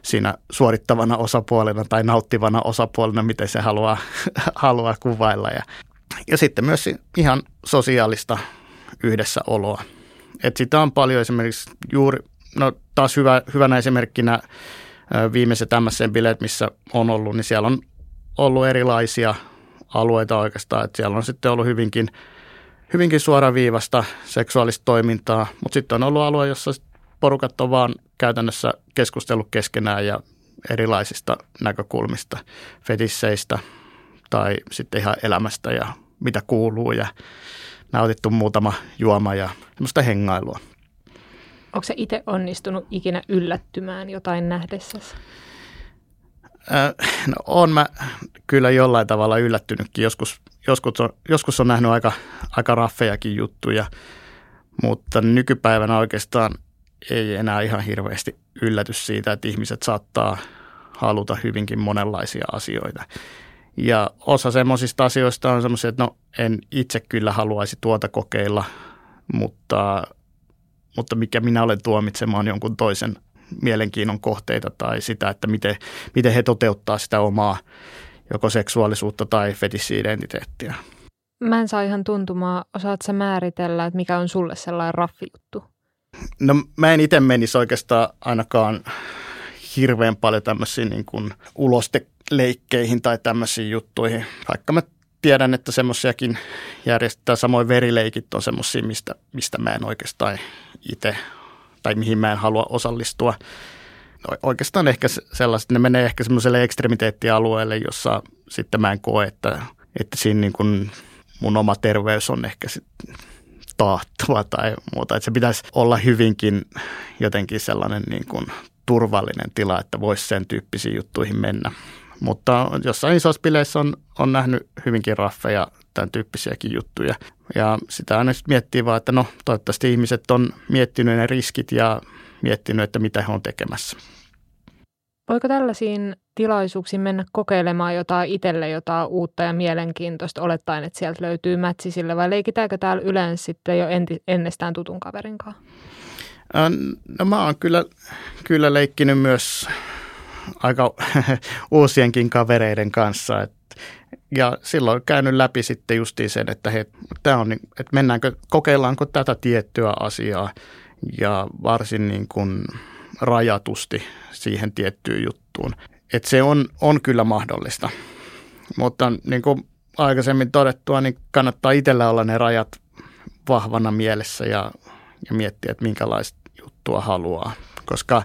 siinä suorittavana osapuolena tai nauttivana osapuolena, miten se haluaa, haluaa kuvailla. Ja, ja sitten myös ihan sosiaalista yhdessäoloa. Et sitä on paljon esimerkiksi juuri, no taas hyvä, hyvänä esimerkkinä viimeiset MSN-bileet, missä on ollut, niin siellä on ollut erilaisia alueita oikeastaan. Että siellä on sitten ollut hyvinkin, hyvinkin suoraviivasta seksuaalista toimintaa, mutta sitten on ollut alue, jossa porukat on vaan käytännössä keskustellut keskenään ja erilaisista näkökulmista, fetisseistä tai sitten ihan elämästä ja mitä kuuluu ja nautittu muutama juoma ja semmoista hengailua. Onko se itse onnistunut ikinä yllättymään jotain nähdessäsi? No on mä kyllä jollain tavalla yllättynytkin. Joskus, joskus, on, joskus on nähnyt aika, aika raffejakin juttuja, mutta nykypäivänä oikeastaan ei enää ihan hirveästi yllätys siitä, että ihmiset saattaa haluta hyvinkin monenlaisia asioita. Ja osa semmoisista asioista on semmoisia, että no en itse kyllä haluaisi tuota kokeilla, mutta, mutta mikä minä olen tuomitsemaan jonkun toisen mielenkiinnon kohteita tai sitä, että miten, miten he toteuttaa sitä omaa joko seksuaalisuutta tai fetissi-identiteettiä. Mä en saa ihan tuntumaa, osaat sä määritellä, että mikä on sulle sellainen raffijuttu? No mä en itse menisi oikeastaan ainakaan hirveän paljon tämmöisiin niin kuin ulosteleikkeihin tai tämmöisiin juttuihin. Vaikka mä tiedän, että semmoisiakin järjestetään, samoin verileikit on semmoisia, mistä, mistä mä en oikeastaan itse tai mihin mä en halua osallistua. No, oikeastaan ehkä sellaiset, ne menee ehkä semmoiselle ekstremiteettialueelle, jossa sitten mä en koe, että, että siinä niin kuin mun oma terveys on ehkä sitten taattua tai muuta. Että se pitäisi olla hyvinkin jotenkin sellainen niin kuin turvallinen tila, että voisi sen tyyppisiin juttuihin mennä. Mutta jossain isoissa bileissä on, on nähnyt hyvinkin raffeja tämän tyyppisiäkin juttuja. Ja sitä aina miettii vaan, että no toivottavasti ihmiset on miettinyt ne riskit ja miettinyt, että mitä he on tekemässä. Voiko tällaisiin tilaisuuksiin mennä kokeilemaan jotain itselle, jotain uutta ja mielenkiintoista, olettaen, että sieltä löytyy mätsi sille, vai leikitäänkö täällä yleensä sitten jo enti, ennestään tutun kaverin kanssa? No mä oon kyllä, kyllä leikkinyt myös aika uusienkin kavereiden kanssa. Et, ja silloin käynyt läpi sitten justiin sen, että, he, tää on, että mennäänkö, kokeillaanko tätä tiettyä asiaa ja varsin niin kuin rajatusti siihen tiettyyn juttuun. Et se on, on kyllä mahdollista. Mutta niin kuin aikaisemmin todettua, niin kannattaa itsellä olla ne rajat vahvana mielessä ja, ja miettiä, että minkälaista juttua haluaa. Koska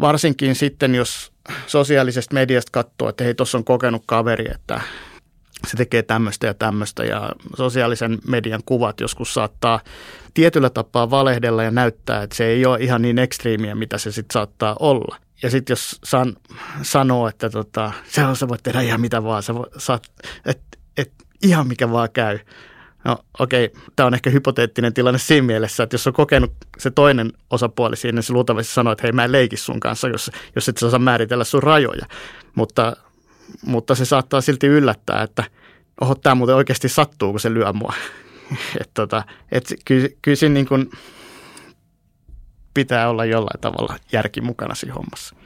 varsinkin sitten, jos sosiaalisesta mediasta katsoo, että hei, tuossa on kokenut kaveri, että se tekee tämmöistä ja tämmöistä ja sosiaalisen median kuvat joskus saattaa tietyllä tapaa valehdella ja näyttää, että se ei ole ihan niin ekstriimiä, mitä se sitten saattaa olla. Ja sitten jos san, sanoo, että tota, se on, sä voit tehdä ihan mitä vaan, sä saat, et, et, ihan mikä vaan käy, No okei, okay. tämä on ehkä hypoteettinen tilanne siinä mielessä, että jos on kokenut se toinen osapuoli siinä, niin se luultavasti sanoo, että hei mä en leiki sun kanssa, jos, jos et sä osaa määritellä sun rajoja. Mutta, mutta se saattaa silti yllättää, että oho, tämä muuten oikeasti sattuu, kun se lyö mua. et tota, et kyllä, kyllä siinä niin kuin pitää olla jollain tavalla järki mukana siinä hommassa.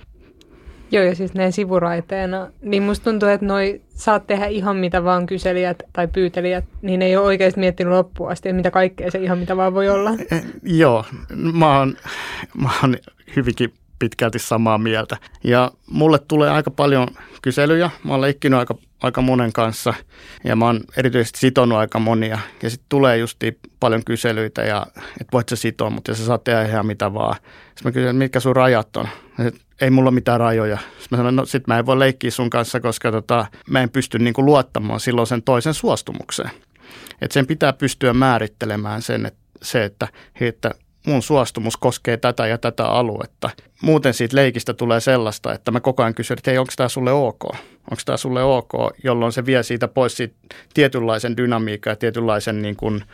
Joo, ja siis näin sivuraiteena, niin musta tuntuu, että noi saat tehdä ihan mitä vaan kyselijät tai pyytelijät, niin ei ole oikeasti miettinyt loppuun asti, että mitä kaikkea se ihan mitä vaan voi olla. Eh, joo, mä oon, mä oon hyvinkin pitkälti samaa mieltä. Ja mulle tulee aika paljon kyselyjä. Mä oon leikkinyt aika, aika monen kanssa ja mä oon erityisesti sitonut aika monia. Ja sitten tulee justi paljon kyselyitä ja että voit sä sitoa, mutta sä saat tehdä ihan mitä vaan. Sitten mä kysyn, mitkä sun rajat on. Ja ei mulla mitään rajoja. Sitten mä sanoin, no sit mä en voi leikkiä sun kanssa, koska tota, mä en pysty niinku luottamaan silloin sen toisen suostumukseen. Et sen pitää pystyä määrittelemään sen, että se, että, että mun suostumus koskee tätä ja tätä aluetta. Muuten siitä leikistä tulee sellaista, että mä koko ajan kysyn, että hei, onko tämä sulle ok? Onko tämä sulle ok, jolloin se vie siitä pois siitä tietynlaisen dynamiikan ja tietynlaisen niin kuin,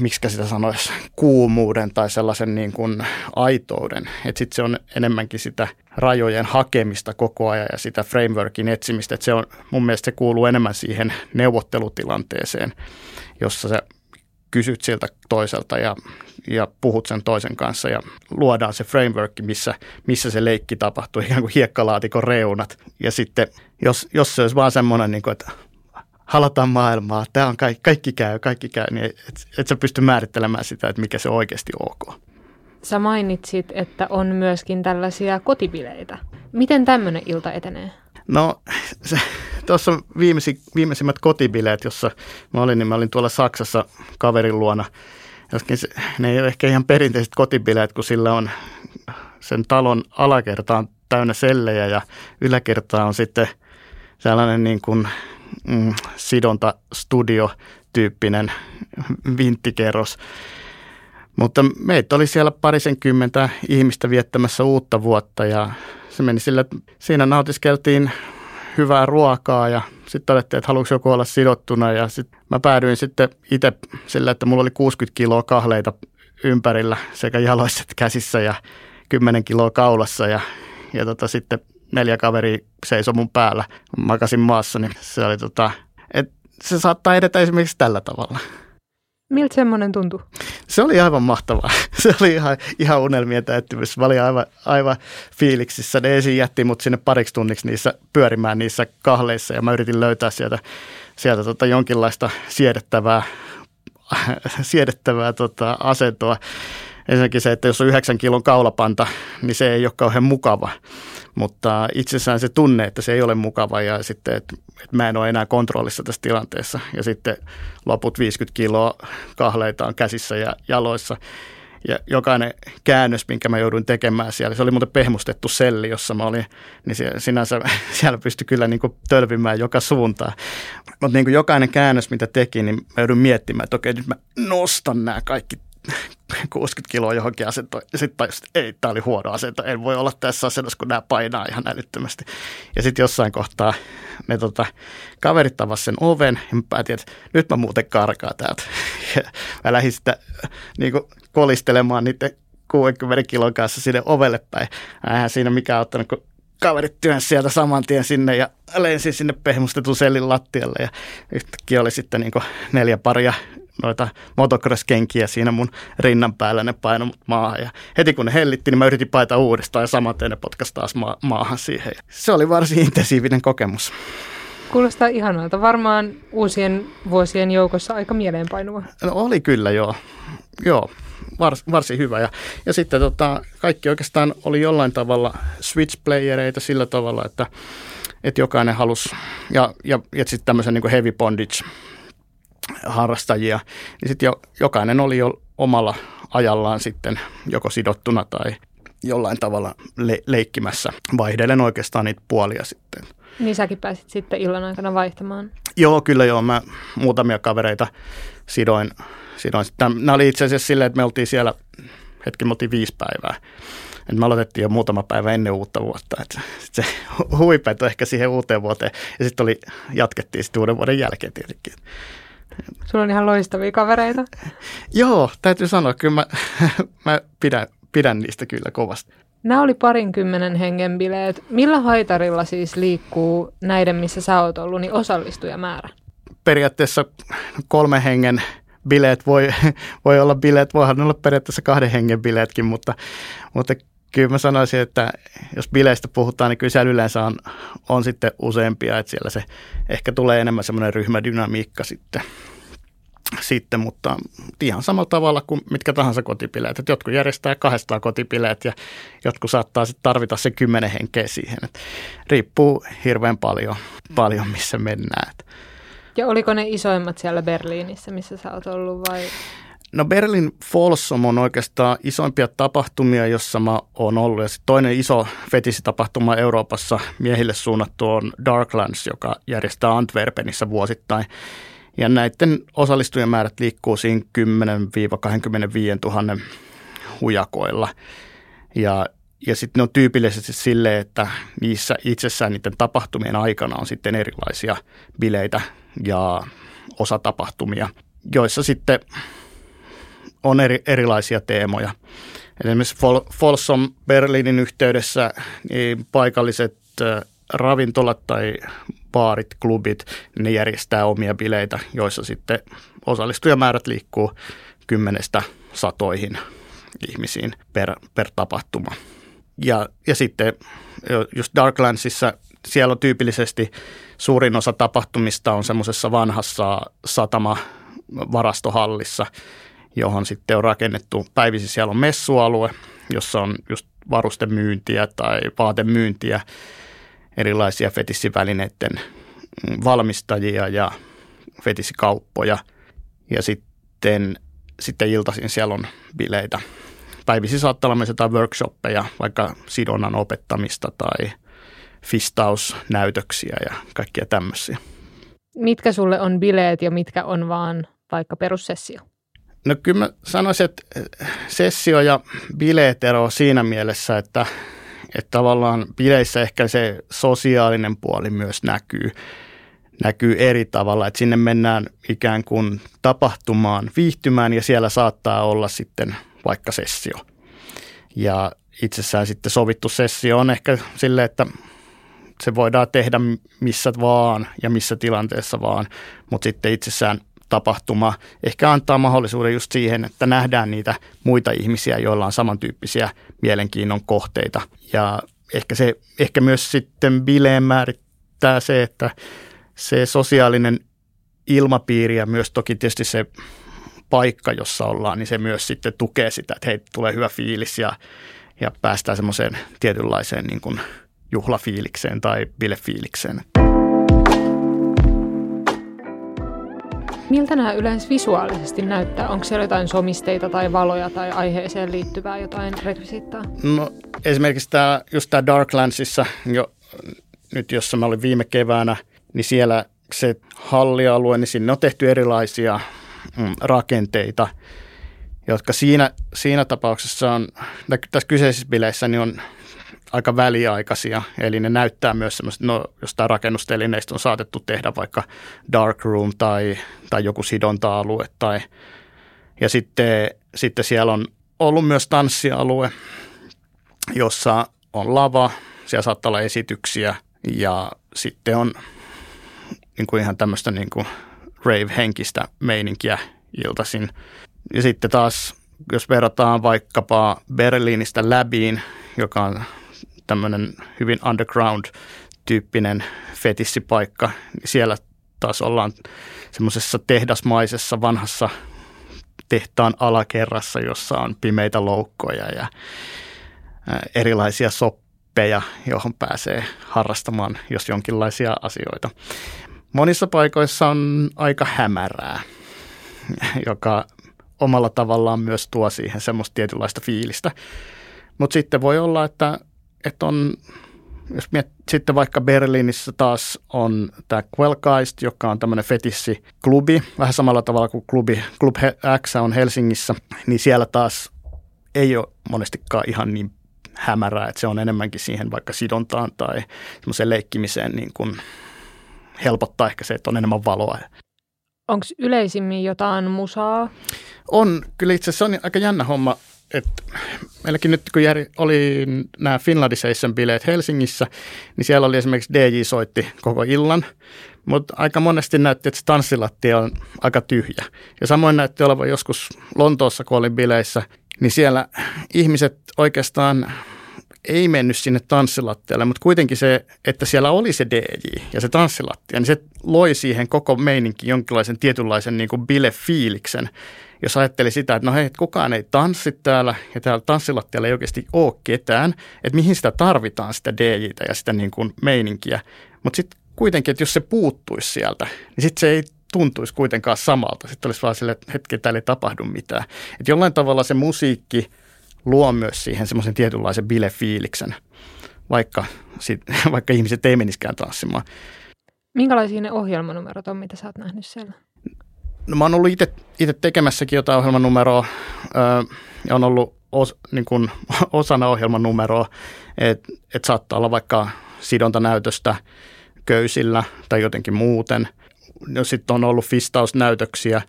miksi sitä sanoisi, kuumuuden tai sellaisen niin kuin aitouden. Että sitten se on enemmänkin sitä rajojen hakemista koko ajan ja sitä frameworkin etsimistä. Että se on, mun mielestä se kuuluu enemmän siihen neuvottelutilanteeseen, jossa se kysyt siltä toiselta ja, ja puhut sen toisen kanssa ja luodaan se framework, missä, missä se leikki tapahtuu, ikään kuin hiekkalaatikon reunat. Ja sitten jos, jos se olisi vaan semmoinen, niin kuin, että halataan maailmaa, tämä on kaikki, kaikki käy, kaikki käy, niin et, et sä pysty määrittelemään sitä, että mikä se oikeasti ok. Sä mainitsit, että on myöskin tällaisia kotibileitä. Miten tämmöinen ilta etenee? No, tuossa on viimeisi, viimeisimmät kotibileet, jossa mä olin, niin mä olin tuolla Saksassa kaverin luona. Joskin se, ne ei ole ehkä ihan perinteiset kotibileet, kun sillä on sen talon alakerta on täynnä sellejä ja yläkerta on sitten sellainen niin kuin mm, sidontastudio tyyppinen vinttikerros. Mutta meitä oli siellä parisenkymmentä ihmistä viettämässä uutta vuotta ja se meni sillä, että siinä nautiskeltiin hyvää ruokaa ja sitten todettiin, että haluatko joku olla sidottuna ja sitten mä päädyin sitten itse sillä, että mulla oli 60 kiloa kahleita ympärillä sekä jaloissa että käsissä ja 10 kiloa kaulassa ja, ja tota, sitten neljä kaveri seisoi mun päällä, makasin maassa, niin se oli tota, että se saattaa edetä esimerkiksi tällä tavalla. Miltä semmoinen tuntui? Se oli aivan mahtavaa. Se oli ihan, ihan unelmien täyttymys. Mä olin aivan, aivan fiiliksissä. Ne ensin jätti mut sinne pariksi tunniksi niissä pyörimään niissä kahleissa ja mä yritin löytää sieltä, sieltä tota jonkinlaista siedettävää, siedettävää tota asentoa. Ensinnäkin se, että jos on yhdeksän kilon kaulapanta, niin se ei ole kauhean mukava. Mutta itsessään se tunne, että se ei ole mukava ja sitten, että, että mä en ole enää kontrollissa tässä tilanteessa. Ja sitten loput 50 kiloa kahleita on käsissä ja jaloissa. Ja jokainen käännös, minkä mä jouduin tekemään siellä, se oli muuten pehmustettu selli, jossa mä olin, niin sinänsä siellä pystyi kyllä niin kuin tölvimään joka suuntaan. Mutta niin kuin jokainen käännös, mitä teki, niin mä joudun miettimään, että okei, nyt mä nostan nämä kaikki 60 kiloa johonkin asentoon. Sitten tajusin, että ei, tämä oli huono asento. En voi olla tässä asennossa, kun nämä painaa ihan älyttömästi. Ja sitten jossain kohtaa ne tota, kaverit sen oven ja mä päätin, että nyt mä muuten karkaa täältä. Ja mä lähdin sitä niin kuin kolistelemaan niiden 60 kilon kanssa sinne ovelle päin. Eihän siinä mikään ottanut, kun kaverit työnsi sieltä saman tien sinne ja lensin sinne pehmustetun sellin lattialle ja yhtäkkiä oli sitten niin neljä paria noita motocross-kenkiä siinä mun rinnan päällä, ne paino mut maahan. Ja heti kun ne hellitti, niin mä yritin paita uudestaan ja saman ne potkas taas ma- maahan siihen. Se oli varsin intensiivinen kokemus. Kuulostaa ihanalta. Varmaan uusien vuosien joukossa aika mieleenpainuva. No oli kyllä, joo. Joo, vars, varsin hyvä. Ja, ja sitten tota, kaikki oikeastaan oli jollain tavalla switch-playereita sillä tavalla, että, että jokainen halusi, ja, ja, ja sitten tämmöisen niin heavy bondage harrastajia, niin sitten jo, jokainen oli jo omalla ajallaan sitten joko sidottuna tai jollain tavalla le- leikkimässä. Vaihdelen oikeastaan niitä puolia sitten. Niin säkin pääsit sitten illan aikana vaihtamaan? Joo, kyllä joo. Mä muutamia kavereita sidoin. sidoin. Nämä oli itse asiassa silleen, että me oltiin siellä, hetki me oltiin viisi päivää. Et me aloitettiin jo muutama päivä ennen uutta vuotta. Et sit se huipentui ehkä siihen uuteen vuoteen. Ja sitten oli, jatkettiin sitten uuden vuoden jälkeen tietenkin. Sulla on ihan loistavia kavereita. Joo, täytyy sanoa, kyllä mä, mä pidän, pidän niistä kyllä kovasti. Nämä oli parinkymmenen hengen bileet. Millä haitarilla siis liikkuu näiden, missä sä oot ollut, niin osallistujamäärä? Periaatteessa kolme hengen bileet voi, voi olla bileet, voihan olla periaatteessa kahden hengen bileetkin, mutta, mutta kyllä mä sanoisin, että jos bileistä puhutaan, niin kyllä siellä yleensä on, on sitten useampia, että siellä se ehkä tulee enemmän semmoinen ryhmädynamiikka sitten. Sitten, mutta ihan samalla tavalla kuin mitkä tahansa kotipileet. Että jotkut järjestää 200 kotipileet ja jotkut saattaa sitten tarvita se kymmenen henkeä siihen. Että riippuu hirveän paljon, paljon missä mennään. Ja oliko ne isoimmat siellä Berliinissä, missä sä oot ollut vai? No Berlin Folsom on oikeastaan isoimpia tapahtumia, jossa mä oon ollut. Ja toinen iso fetisitapahtuma Euroopassa miehille suunnattu on Darklands, joka järjestää Antwerpenissä vuosittain. Ja näiden osallistujien määrät liikkuu siinä 10-25 000 hujakoilla. Ja, ja sitten ne on tyypillisesti silleen, että niissä itsessään niiden tapahtumien aikana on sitten erilaisia bileitä ja osatapahtumia, joissa sitten on eri, erilaisia teemoja. Esimerkiksi Folsom Berliinin yhteydessä niin paikalliset ravintolat tai baarit, klubit, ne järjestää omia bileitä, joissa sitten osallistujamäärät liikkuu kymmenestä satoihin ihmisiin per, per tapahtuma. Ja, ja sitten just Darklandsissa siellä on tyypillisesti suurin osa tapahtumista on semmoisessa vanhassa satama varastohallissa, johon sitten on rakennettu, päivisin siellä on messualue, jossa on just varustemyyntiä tai vaatemyyntiä, erilaisia fetissivälineiden valmistajia ja fetissikauppoja. Ja sitten, sitten iltaisin siellä on bileitä. Päivisin saattaa olla myös jotain workshoppeja, vaikka sidonnan opettamista tai fistausnäytöksiä ja kaikkia tämmöisiä. mitkä sulle on bileet ja mitkä on vaan vaikka perussessio? No kyllä mä sanoisin, että sessio ja bileet ero siinä mielessä, että, että tavallaan bileissä ehkä se sosiaalinen puoli myös näkyy, näkyy eri tavalla, että sinne mennään ikään kuin tapahtumaan, viihtymään ja siellä saattaa olla sitten vaikka sessio. Ja itsessään sitten sovittu sessio on ehkä sille, että se voidaan tehdä missä vaan ja missä tilanteessa vaan, mutta sitten itsessään tapahtuma ehkä antaa mahdollisuuden just siihen, että nähdään niitä muita ihmisiä, joilla on samantyyppisiä mielenkiinnon kohteita. Ja ehkä, se, ehkä myös sitten bileen määrittää se, että se sosiaalinen ilmapiiri ja myös toki tietysti se paikka, jossa ollaan, niin se myös sitten tukee sitä, että hei, tulee hyvä fiilis ja, ja päästään semmoiseen tietynlaiseen niin kuin juhlafiilikseen tai bilefiilikseen. Miltä nämä yleensä visuaalisesti näyttää? Onko siellä jotain somisteita tai valoja tai aiheeseen liittyvää jotain rekvisiittaa? No esimerkiksi tämä, just tämä Darklandsissa, jo, nyt jossa mä olin viime keväänä, niin siellä se hallialue, niin sinne on tehty erilaisia mm, rakenteita, jotka siinä, siinä tapauksessa on, tässä kyseisissä bileissä, niin on aika väliaikaisia, eli ne näyttää myös semmoista, no jostain rakennustelineistä on saatettu tehdä vaikka dark room tai, tai joku sidonta-alue tai, ja sitten, sitten siellä on ollut myös tanssialue, jossa on lava, siellä saattaa olla esityksiä ja sitten on niin kuin ihan tämmöistä niin kuin rave-henkistä meininkiä iltaisin. Ja sitten taas, jos verrataan vaikkapa Berliinistä läbiin, joka on tämmöinen hyvin underground-tyyppinen fetissipaikka. Siellä taas ollaan semmoisessa tehdasmaisessa vanhassa tehtaan alakerrassa, jossa on pimeitä loukkoja ja erilaisia soppeja, johon pääsee harrastamaan, jos jonkinlaisia asioita. Monissa paikoissa on aika hämärää, joka omalla tavallaan myös tuo siihen semmoista tietynlaista fiilistä. Mutta sitten voi olla, että että on, jos miet, sitten vaikka Berliinissä taas on tämä Quellgeist, joka on tämmöinen fetissiklubi, vähän samalla tavalla kuin klubi, Club X on Helsingissä, niin siellä taas ei ole monestikaan ihan niin hämärää, että se on enemmänkin siihen vaikka sidontaan tai semmoiseen leikkimiseen niin kuin helpottaa ehkä se, että on enemmän valoa. Onko yleisimmin jotain musaa? On, kyllä itse asiassa on aika jännä homma että meilläkin nyt kun järi, oli nämä Finlandisation-bileet Helsingissä, niin siellä oli esimerkiksi DJ soitti koko illan, mutta aika monesti näytti, että se tanssilattia on aika tyhjä. Ja samoin näytti olevan joskus Lontoossa, kun olin bileissä, niin siellä ihmiset oikeastaan ei mennyt sinne tanssilattialle, mutta kuitenkin se, että siellä oli se DJ ja se tanssilattia, niin se loi siihen koko meininkin jonkinlaisen tietynlaisen niin kuin bile-fiiliksen jos ajatteli sitä, että no hei, kukaan ei tanssi täällä ja täällä tanssilattialla ei oikeasti ole ketään, että mihin sitä tarvitaan sitä DJtä ja sitä niin kuin meininkiä. Mutta sitten kuitenkin, että jos se puuttuisi sieltä, niin sitten se ei tuntuisi kuitenkaan samalta. Sitten olisi vaan sille, että hetki, täällä ei tapahdu mitään. Että jollain tavalla se musiikki luo myös siihen semmoisen tietynlaisen bilefiiliksen, vaikka, sit, vaikka ihmiset ei meniskään tanssimaan. Minkälaisia ne ohjelmanumerot on, mitä sä oot nähnyt siellä? No mä oon ollut itse tekemässäkin jotain ohjelmanumeroa öö, ja on ollut os, niin kuin, osana ohjelmanumeroa, että et saattaa olla vaikka sidontanäytöstä köysillä tai jotenkin muuten. No, sitten on ollut fistausnäytöksiä,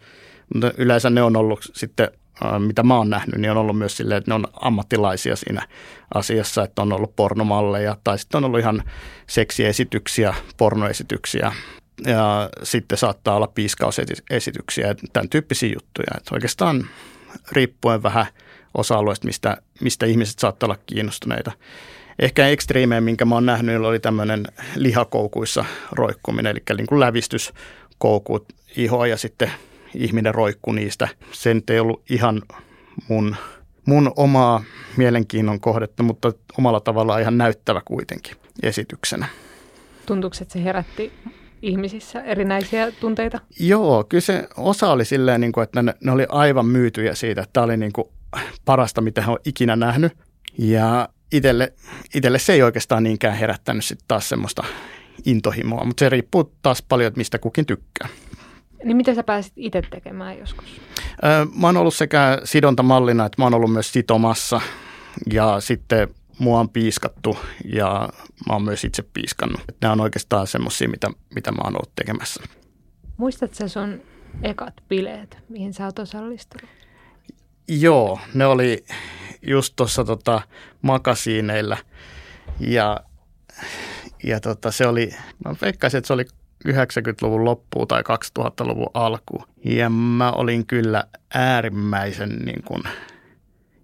mutta yleensä ne on ollut sitten, mitä mä oon nähnyt, niin on ollut myös silleen, että ne on ammattilaisia siinä asiassa, että on ollut pornomalleja tai sitten on ollut ihan seksiesityksiä, pornoesityksiä ja sitten saattaa olla piiskausesityksiä ja tämän tyyppisiä juttuja. Että oikeastaan riippuen vähän osa-alueesta, mistä, mistä ihmiset saattaa olla kiinnostuneita. Ehkä ekstriimeen, minkä mä oon nähnyt, oli tämmöinen lihakoukuissa roikkuminen, eli niin kuin lävistyskoukut ihoa ja sitten ihminen roikku niistä. Se ei ollut ihan mun, mun omaa mielenkiinnon kohdetta, mutta omalla tavallaan ihan näyttävä kuitenkin esityksenä. Tuntuuko, että se herätti ihmisissä erinäisiä tunteita? Joo, kyllä se osa oli silleen, niin kuin, että ne, ne oli aivan myytyjä siitä, että tämä oli niin kuin parasta, mitä he on ikinä nähnyt. Ja itselle, itselle se ei oikeastaan niinkään herättänyt sitten taas semmoista intohimoa, mutta se riippuu taas paljon, että mistä kukin tykkää. Niin mitä sä pääsit itse tekemään joskus? Mä oon ollut sekä sidontamallina, että mä oon ollut myös sitomassa ja sitten mua on piiskattu ja mä oon myös itse piiskannut. Nämä on oikeastaan semmoisia, mitä, mitä mä oon ollut tekemässä. Muistatko sä sun ekat bileet, mihin sä oot osallistunut? Joo, ne oli just tuossa tota, makasiineilla ja, ja tota, se oli, mä veikkaisin, että se oli 90-luvun loppuun tai 2000-luvun alku. Ja mä olin kyllä äärimmäisen niin kuin,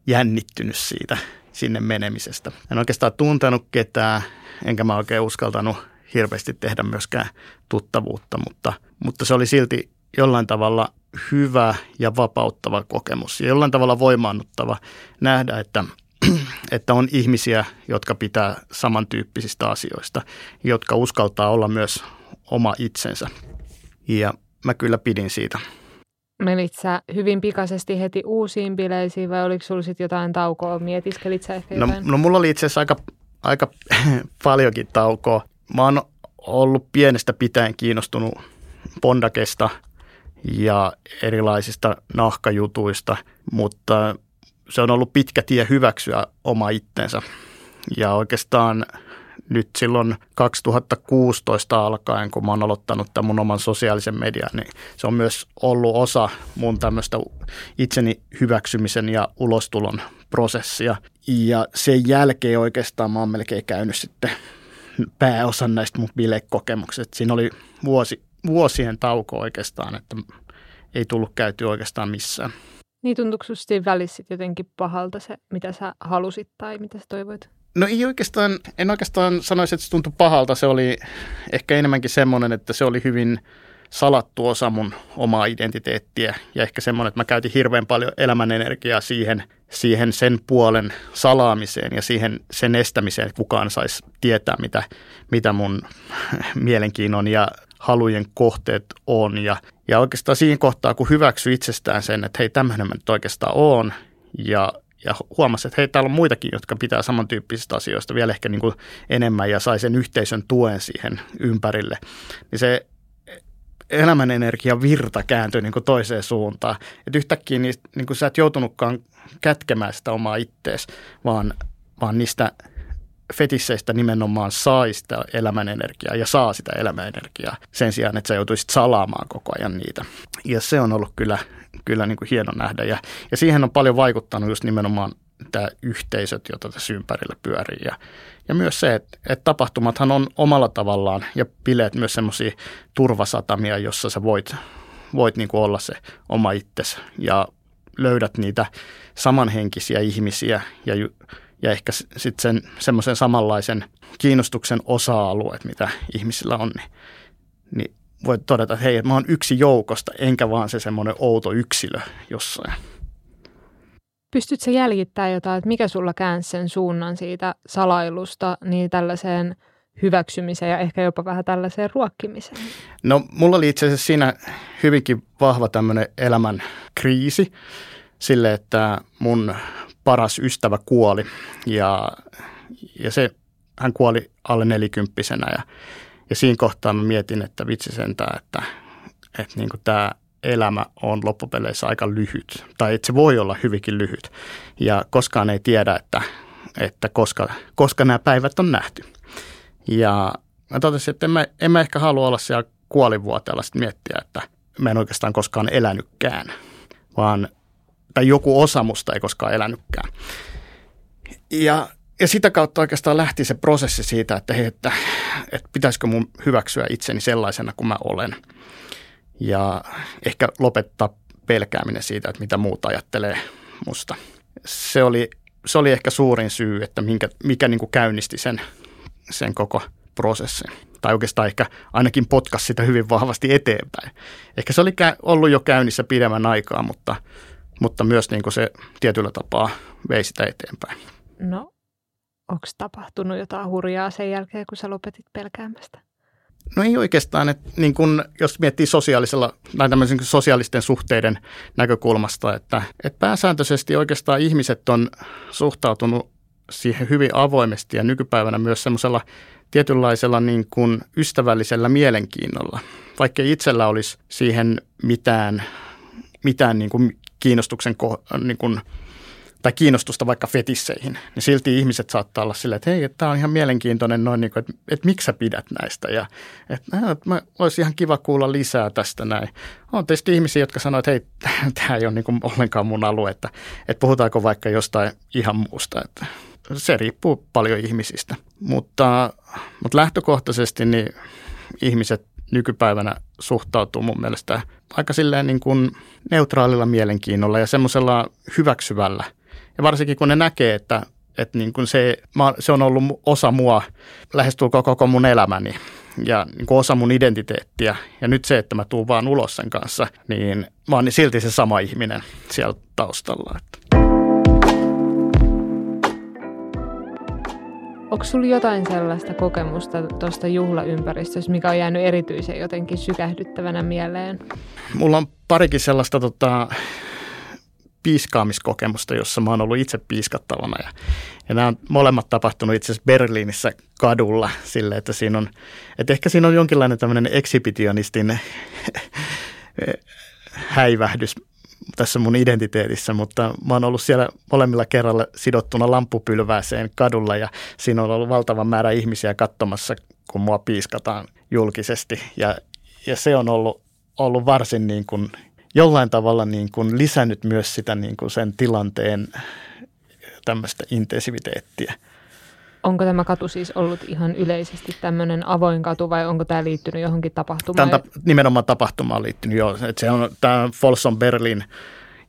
jännittynyt siitä sinne menemisestä. En oikeastaan tuntenut ketään, enkä mä oikein uskaltanut hirveästi tehdä myöskään tuttavuutta, mutta, mutta se oli silti jollain tavalla hyvä ja vapauttava kokemus ja jollain tavalla voimaannuttava nähdä, että, että on ihmisiä, jotka pitää samantyyppisistä asioista, jotka uskaltaa olla myös oma itsensä. Ja mä kyllä pidin siitä. Menit sä hyvin pikaisesti heti uusiin bileisiin vai oliko sulla sitten jotain taukoa? Mietiskelit sä ehkä no, no mulla oli itse asiassa aika, aika paljonkin taukoa. Mä oon ollut pienestä pitäen kiinnostunut Pondakesta ja erilaisista nahkajutuista, mutta se on ollut pitkä tie hyväksyä oma itsensä. Ja oikeastaan nyt silloin 2016 alkaen, kun mä oon aloittanut tämän mun oman sosiaalisen median, niin se on myös ollut osa mun tämmöistä itseni hyväksymisen ja ulostulon prosessia. Ja sen jälkeen oikeastaan mä oon melkein käynyt sitten pääosan näistä mun bilekokemuksista. Siinä oli vuosi, vuosien tauko oikeastaan, että ei tullut käyty oikeastaan missään. Niin tuntuuko välissä jotenkin pahalta se, mitä sä halusit tai mitä sä toivoit? No ei oikeastaan, en oikeastaan sanoisi, että se tuntui pahalta. Se oli ehkä enemmänkin semmoinen, että se oli hyvin salattu osa mun omaa identiteettiä ja ehkä semmoinen, että mä käytin hirveän paljon elämän energiaa siihen, siihen sen puolen salaamiseen ja siihen sen estämiseen, että kukaan saisi tietää, mitä, mitä mun mielenkiinnon ja halujen kohteet on. Ja, ja oikeastaan siinä kohtaa, kun hyväksyi itsestään sen, että hei, tämmöinen mä nyt oikeastaan on ja ja huomasi, että hei, täällä on muitakin, jotka pitää samantyyppisistä asioista vielä ehkä niin kuin enemmän ja sai sen yhteisön tuen siihen ympärille. Niin se elämän energia virta kääntyi niin kuin toiseen suuntaan. Että yhtäkkiä niin, niin kuin sä et joutunutkaan kätkemään sitä omaa ittees, vaan, vaan niistä fetisseistä nimenomaan sai sitä elämän energiaa ja saa sitä elämän energiaa sen sijaan, että sä joutuisit salaamaan koko ajan niitä. Ja se on ollut kyllä kyllä niin kuin hieno nähdä. Ja, ja siihen on paljon vaikuttanut just nimenomaan tämä yhteisöt, joita tässä ympärillä pyörii. Ja, ja myös se, että, että tapahtumathan on omalla tavallaan ja bileet myös semmoisia turvasatamia, jossa sä voit, voit niin kuin olla se oma itsesi ja löydät niitä samanhenkisiä ihmisiä ja, ja ehkä sitten sen semmoisen samanlaisen kiinnostuksen osa-alueet, mitä ihmisillä on, niin, niin voit todeta, että hei, mä oon yksi joukosta, enkä vaan se semmoinen outo yksilö jossain. Pystytkö jäljittämään jotain, että mikä sulla käänsi sen suunnan siitä salailusta niin tällaiseen hyväksymiseen ja ehkä jopa vähän tällaiseen ruokkimiseen? No mulla oli itse asiassa siinä hyvinkin vahva tämmöinen elämän kriisi sille, että mun paras ystävä kuoli ja, ja se, hän kuoli alle nelikymppisenä ja ja siinä kohtaa mä mietin, että vitsi sentään, että, että niin tämä elämä on loppupeleissä aika lyhyt. Tai että se voi olla hyvinkin lyhyt. Ja koskaan ei tiedä, että, että koska, koska nämä päivät on nähty. Ja mä totesin, että en mä, en mä ehkä halua olla siellä kuolivuoteella sitten miettiä, että mä en oikeastaan koskaan elänytkään, vaan tai joku osa musta ei koskaan elänytkään. Ja ja sitä kautta oikeastaan lähti se prosessi siitä, että, hei, että, että pitäisikö mun hyväksyä itseni sellaisena kuin mä olen. Ja ehkä lopettaa pelkääminen siitä, että mitä muut ajattelee musta. Se oli, se oli ehkä suurin syy, että minkä, mikä niin kuin käynnisti sen, sen koko prosessin. Tai oikeastaan ehkä ainakin potkas sitä hyvin vahvasti eteenpäin. Ehkä se oli ollut jo käynnissä pidemmän aikaa, mutta, mutta myös niin kuin se tietyllä tapaa vei sitä eteenpäin. No onko tapahtunut jotain hurjaa sen jälkeen, kun sä lopetit pelkäämästä? No ei oikeastaan, että niin kun, jos miettii sosiaalisella tai sosiaalisten suhteiden näkökulmasta, että, että pääsääntöisesti oikeastaan ihmiset on suhtautunut siihen hyvin avoimesti ja nykypäivänä myös semmoisella tietynlaisella niin kuin ystävällisellä mielenkiinnolla. Vaikka itsellä olisi siihen mitään, mitään niin kuin kiinnostuksen niin kuin tai kiinnostusta vaikka fetisseihin, niin silti ihmiset saattaa olla silleen, että hei, tämä on ihan mielenkiintoinen noin, niin kuin, että, että miksi sä pidät näistä ja että, että mä, olisi ihan kiva kuulla lisää tästä näin. On tietysti ihmisiä, jotka sanoo, että hei, tämä ei ole niin kuin ollenkaan mun alue, että, että puhutaanko vaikka jostain ihan muusta, että se riippuu paljon ihmisistä, mutta, mutta lähtökohtaisesti niin ihmiset nykypäivänä suhtautuu mun mielestä aika silleen niin kuin neutraalilla mielenkiinnolla ja semmoisella hyväksyvällä – ja varsinkin kun ne näkee, että, että niin kuin se, se on ollut osa mua lähestulkoon koko mun elämäni ja niin kuin osa mun identiteettiä. Ja nyt se, että mä tuun vaan ulos sen kanssa, niin mä oon silti se sama ihminen siellä taustalla. Onko sulla jotain sellaista kokemusta tuosta juhlaympäristössä, mikä on jäänyt erityisen jotenkin sykähdyttävänä mieleen? Mulla on parikin sellaista tota, piiskaamiskokemusta, jossa mä oon ollut itse piiskattavana. Ja, ja nämä on molemmat tapahtunut itse asiassa Berliinissä kadulla sille, että siinä on, että ehkä siinä on jonkinlainen tämmöinen eksibitionistin häivähdys tässä mun identiteetissä, mutta mä oon ollut siellä molemmilla kerralla sidottuna lampupylvääseen kadulla ja siinä on ollut valtava määrä ihmisiä katsomassa, kun mua piiskataan julkisesti ja, ja se on ollut, ollut varsin niin kuin jollain tavalla niin kuin lisännyt myös sitä niin kuin sen tilanteen tämmöistä intensiviteettiä. Onko tämä katu siis ollut ihan yleisesti tämmöinen avoin katu vai onko tämä liittynyt johonkin tapahtumaan? Tämä nimenomaan tapahtumaan liittynyt, joo. Että se on tämä Folsom Berlin,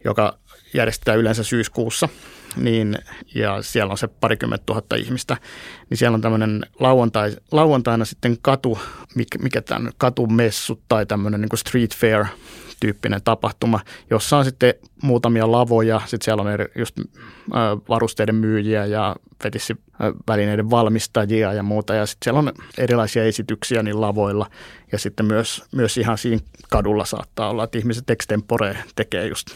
joka järjestetään yleensä syyskuussa, niin, ja siellä on se parikymmentä tuhatta ihmistä, niin siellä on tämmöinen lauantai, lauantaina sitten katu, mikä, mikä tämän katumessut tai tämmöinen niin street fair – tyyppinen tapahtuma, jossa on sitten muutamia lavoja, sitten siellä on eri, just varusteiden myyjiä ja fetissivälineiden valmistajia ja muuta, ja sitten siellä on erilaisia esityksiä niin lavoilla, ja sitten myös, myös ihan siinä kadulla saattaa olla, että ihmiset extempore tekee just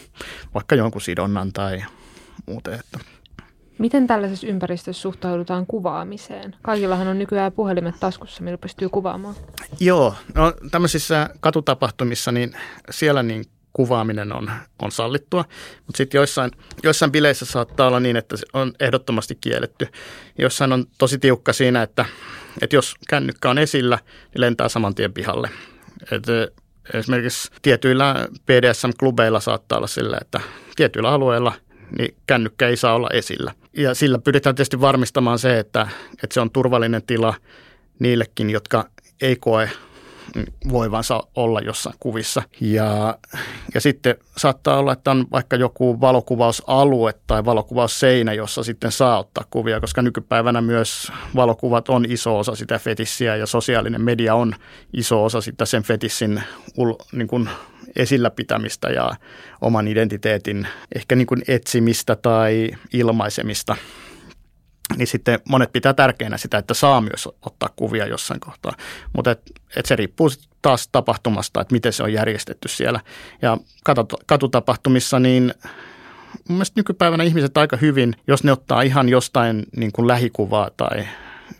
vaikka jonkun sidonnan tai muuten, että Miten tällaisessa ympäristössä suhtaudutaan kuvaamiseen? Kaikillahan on nykyään puhelimet taskussa, millä pystyy kuvaamaan. Joo, no tämmöisissä katutapahtumissa, niin siellä niin kuvaaminen on, on sallittua, mutta sitten joissain, joissain bileissä saattaa olla niin, että se on ehdottomasti kielletty. Jossain on tosi tiukka siinä, että, että jos kännykkä on esillä, niin lentää saman tien pihalle. Et esimerkiksi tietyillä PDSM-klubeilla saattaa olla sillä, että tietyillä alueilla – niin kännykkä ei saa olla esillä. Ja sillä pyritään tietysti varmistamaan se, että, että se on turvallinen tila niillekin, jotka ei koe voivansa olla jossain kuvissa. Ja, ja sitten saattaa olla, että on vaikka joku valokuvausalue tai valokuvausseinä, jossa sitten saa ottaa kuvia, koska nykypäivänä myös valokuvat on iso osa sitä fetissiä ja sosiaalinen media on iso osa sitä sen fetissin ul, niin kuin esillä pitämistä ja oman identiteetin ehkä niin kuin etsimistä tai ilmaisemista niin sitten monet pitää tärkeänä sitä, että saa myös ottaa kuvia jossain kohtaa. Mutta et, et se riippuu taas tapahtumasta, että miten se on järjestetty siellä. Ja katutapahtumissa, niin mun mielestä nykypäivänä ihmiset aika hyvin, jos ne ottaa ihan jostain niin kuin lähikuvaa tai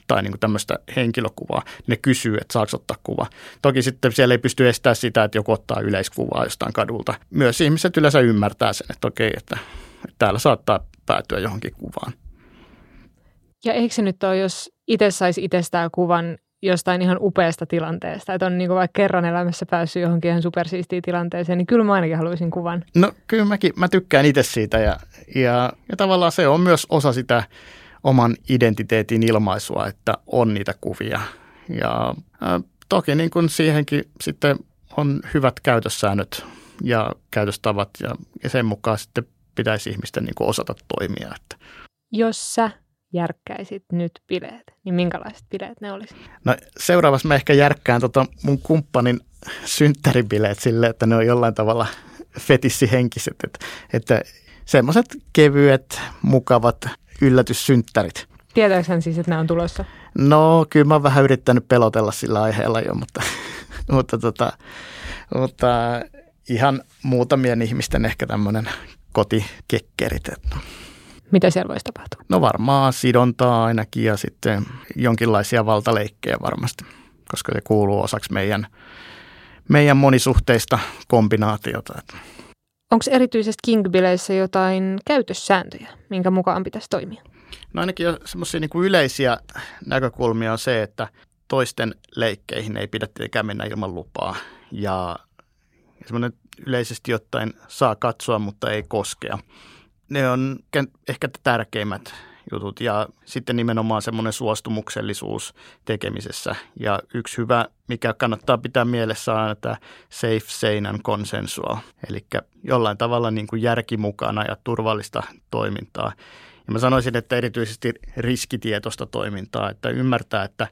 tai niin kuin tämmöistä henkilökuvaa, niin ne kysyy, että saako ottaa kuva. Toki sitten siellä ei pysty estämään sitä, että joku ottaa yleiskuvaa jostain kadulta. Myös ihmiset yleensä ymmärtää sen, että okei, että, että täällä saattaa päätyä johonkin kuvaan. Ja eikö se nyt ole, jos itse saisi itsestään kuvan jostain ihan upeasta tilanteesta, että on niin vaikka kerran elämässä päässyt johonkin ihan supersiistiin tilanteeseen, niin kyllä mä ainakin haluaisin kuvan. No kyllä mäkin, mä tykkään itse siitä ja, ja, ja tavallaan se on myös osa sitä oman identiteetin ilmaisua, että on niitä kuvia. Ja toki niin kuin siihenkin sitten on hyvät käytössäännöt ja käytöstavat ja, ja sen mukaan sitten pitäisi ihmisten niin kuin osata toimia. Että. Jos sä järkkäisit nyt bileet, niin minkälaiset bileet ne olisi? No seuraavassa mä ehkä järkkään tota mun kumppanin synttäribileet sille, että ne on jollain tavalla fetissihenkiset, että, että semmoiset kevyet, mukavat yllätyssynttärit. Tietääkö hän siis, että nämä on tulossa? No kyllä mä oon vähän yrittänyt pelotella sillä aiheella jo, mutta, mutta, tota, mutta ihan muutamien ihmisten ehkä tämmöinen kotikekkerit. Että. Mitä siellä voisi tapahtua? No varmaan sidontaa ainakin ja sitten jonkinlaisia valtaleikkejä varmasti, koska se kuuluu osaksi meidän, meidän monisuhteista kombinaatiota. Onko erityisesti kingbileissä jotain käytössääntöjä, minkä mukaan pitäisi toimia? No ainakin semmoisia niin kuin yleisiä näkökulmia on se, että toisten leikkeihin ei pidä tietenkään mennä ilman lupaa. Ja semmoinen yleisesti ottaen saa katsoa, mutta ei koskea. Ne on ehkä tärkeimmät jutut ja sitten nimenomaan semmoinen suostumuksellisuus tekemisessä. Ja yksi hyvä, mikä kannattaa pitää mielessä on tämä safe, sane and consensual, eli jollain tavalla niin kuin järki mukana ja turvallista toimintaa. Ja mä sanoisin, että erityisesti riskitietoista toimintaa, että ymmärtää, että,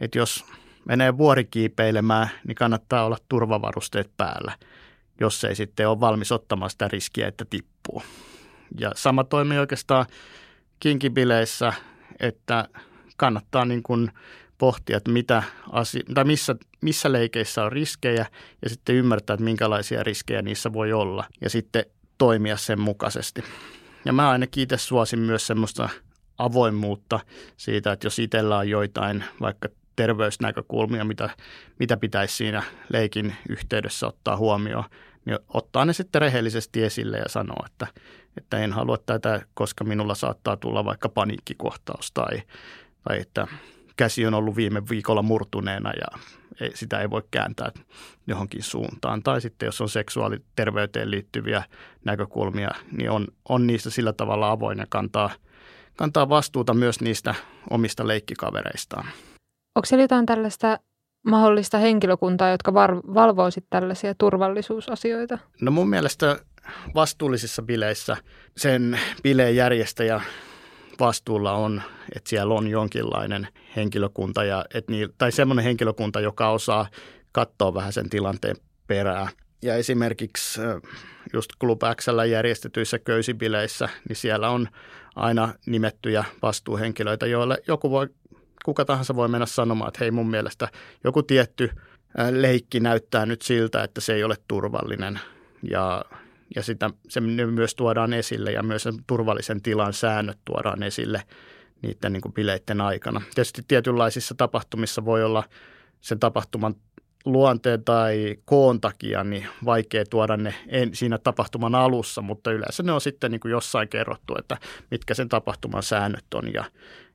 että jos menee vuorikiipeilemään, niin kannattaa olla turvavarusteet päällä, jos ei sitten ole valmis ottamaan sitä riskiä, että tippuu. Ja sama toimii oikeastaan kinkibileissä, että kannattaa niin kuin pohtia, että mitä asia, tai missä, missä leikeissä on riskejä ja sitten ymmärtää, että minkälaisia riskejä niissä voi olla ja sitten toimia sen mukaisesti. Ja mä ainakin itse suosin myös semmoista avoimuutta siitä, että jos itsellä on joitain vaikka terveysnäkökulmia, mitä, mitä pitäisi siinä leikin yhteydessä ottaa huomioon, niin ottaa ne sitten rehellisesti esille ja sanoa, että, että en halua tätä, koska minulla saattaa tulla vaikka paniikkikohtaus tai, tai että käsi on ollut viime viikolla murtuneena ja ei, sitä ei voi kääntää johonkin suuntaan. Tai sitten jos on seksuaaliterveyteen liittyviä näkökulmia, niin on, on niistä sillä tavalla avoin ja kantaa, kantaa vastuuta myös niistä omista leikkikavereistaan. Onko siellä jotain tällaista mahdollista henkilökuntaa, jotka var- valvoo tällaisia turvallisuusasioita? No mun mielestä vastuullisissa bileissä sen bileen järjestäjä vastuulla on, että siellä on jonkinlainen henkilökunta ja, et niin, tai semmoinen henkilökunta, joka osaa katsoa vähän sen tilanteen perää. Ja esimerkiksi just Club Xllä järjestetyissä köysibileissä, niin siellä on aina nimettyjä vastuuhenkilöitä, joille joku voi, kuka tahansa voi mennä sanomaan, että hei mun mielestä joku tietty leikki näyttää nyt siltä, että se ei ole turvallinen. Ja ja sitä, se myös tuodaan esille ja myös turvallisen tilan säännöt tuodaan esille niiden niin kuin bileiden aikana. Tietysti tietynlaisissa tapahtumissa voi olla sen tapahtuman luonteen tai koon takia niin vaikea tuoda ne en, siinä tapahtuman alussa, mutta yleensä ne on sitten niin kuin jossain kerrottu, että mitkä sen tapahtuman säännöt on ja,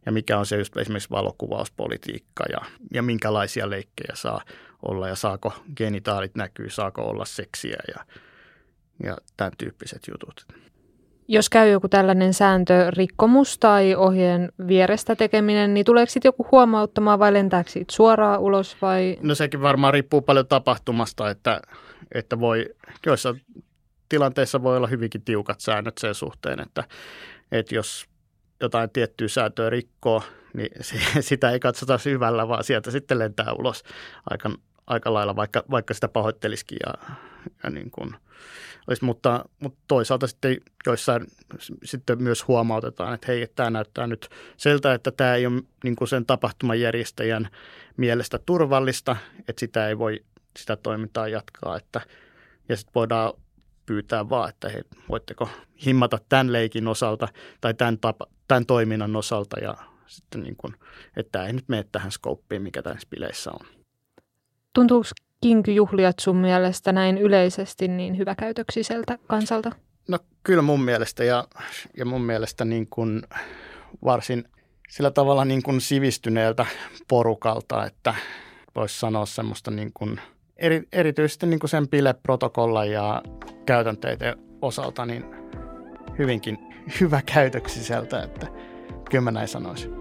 ja mikä on se just esimerkiksi valokuvauspolitiikka ja, ja minkälaisia leikkejä saa olla ja saako genitaalit näkyy, saako olla seksiä ja ja tämän tyyppiset jutut. Jos käy joku tällainen sääntörikkomus tai ohjeen vierestä tekeminen, niin tuleeko sitten joku huomauttamaan vai lentääkö siitä suoraan ulos vai? No sekin varmaan riippuu paljon tapahtumasta, että, että voi, joissa tilanteissa voi olla hyvinkin tiukat säännöt sen suhteen, että, että jos jotain tiettyä sääntöä rikkoo, niin sitä ei katsota syvällä, vaan sieltä sitten lentää ulos aika, aika lailla, vaikka, vaikka sitä pahoittelisikin ja, ja niin kuin – olisi, mutta, mutta toisaalta sitten joissain sitten myös huomautetaan, että hei, että tämä näyttää nyt siltä, että tämä ei ole niin kuin sen tapahtuman järjestäjän mielestä turvallista, että sitä ei voi sitä toimintaa jatkaa, että, ja sitten voidaan pyytää vaan, että hei, voitteko himmata tämän leikin osalta tai tämän, tapa, tämän toiminnan osalta ja sitten niin kuin, että tämä ei nyt mene tähän skouppiin, mikä tässä bileissä on. Tuntuuko kinkyjuhliat sun mielestä näin yleisesti niin hyväkäytöksiseltä kansalta? No kyllä mun mielestä ja, ja mun mielestä niin kuin varsin sillä tavalla niin kuin sivistyneeltä porukalta, että voisi sanoa semmoista niin kuin eri, erityisesti niin kuin sen bileprotokolla ja käytänteiden osalta niin hyvinkin hyväkäytöksiseltä, että kyllä mä näin sanoisin.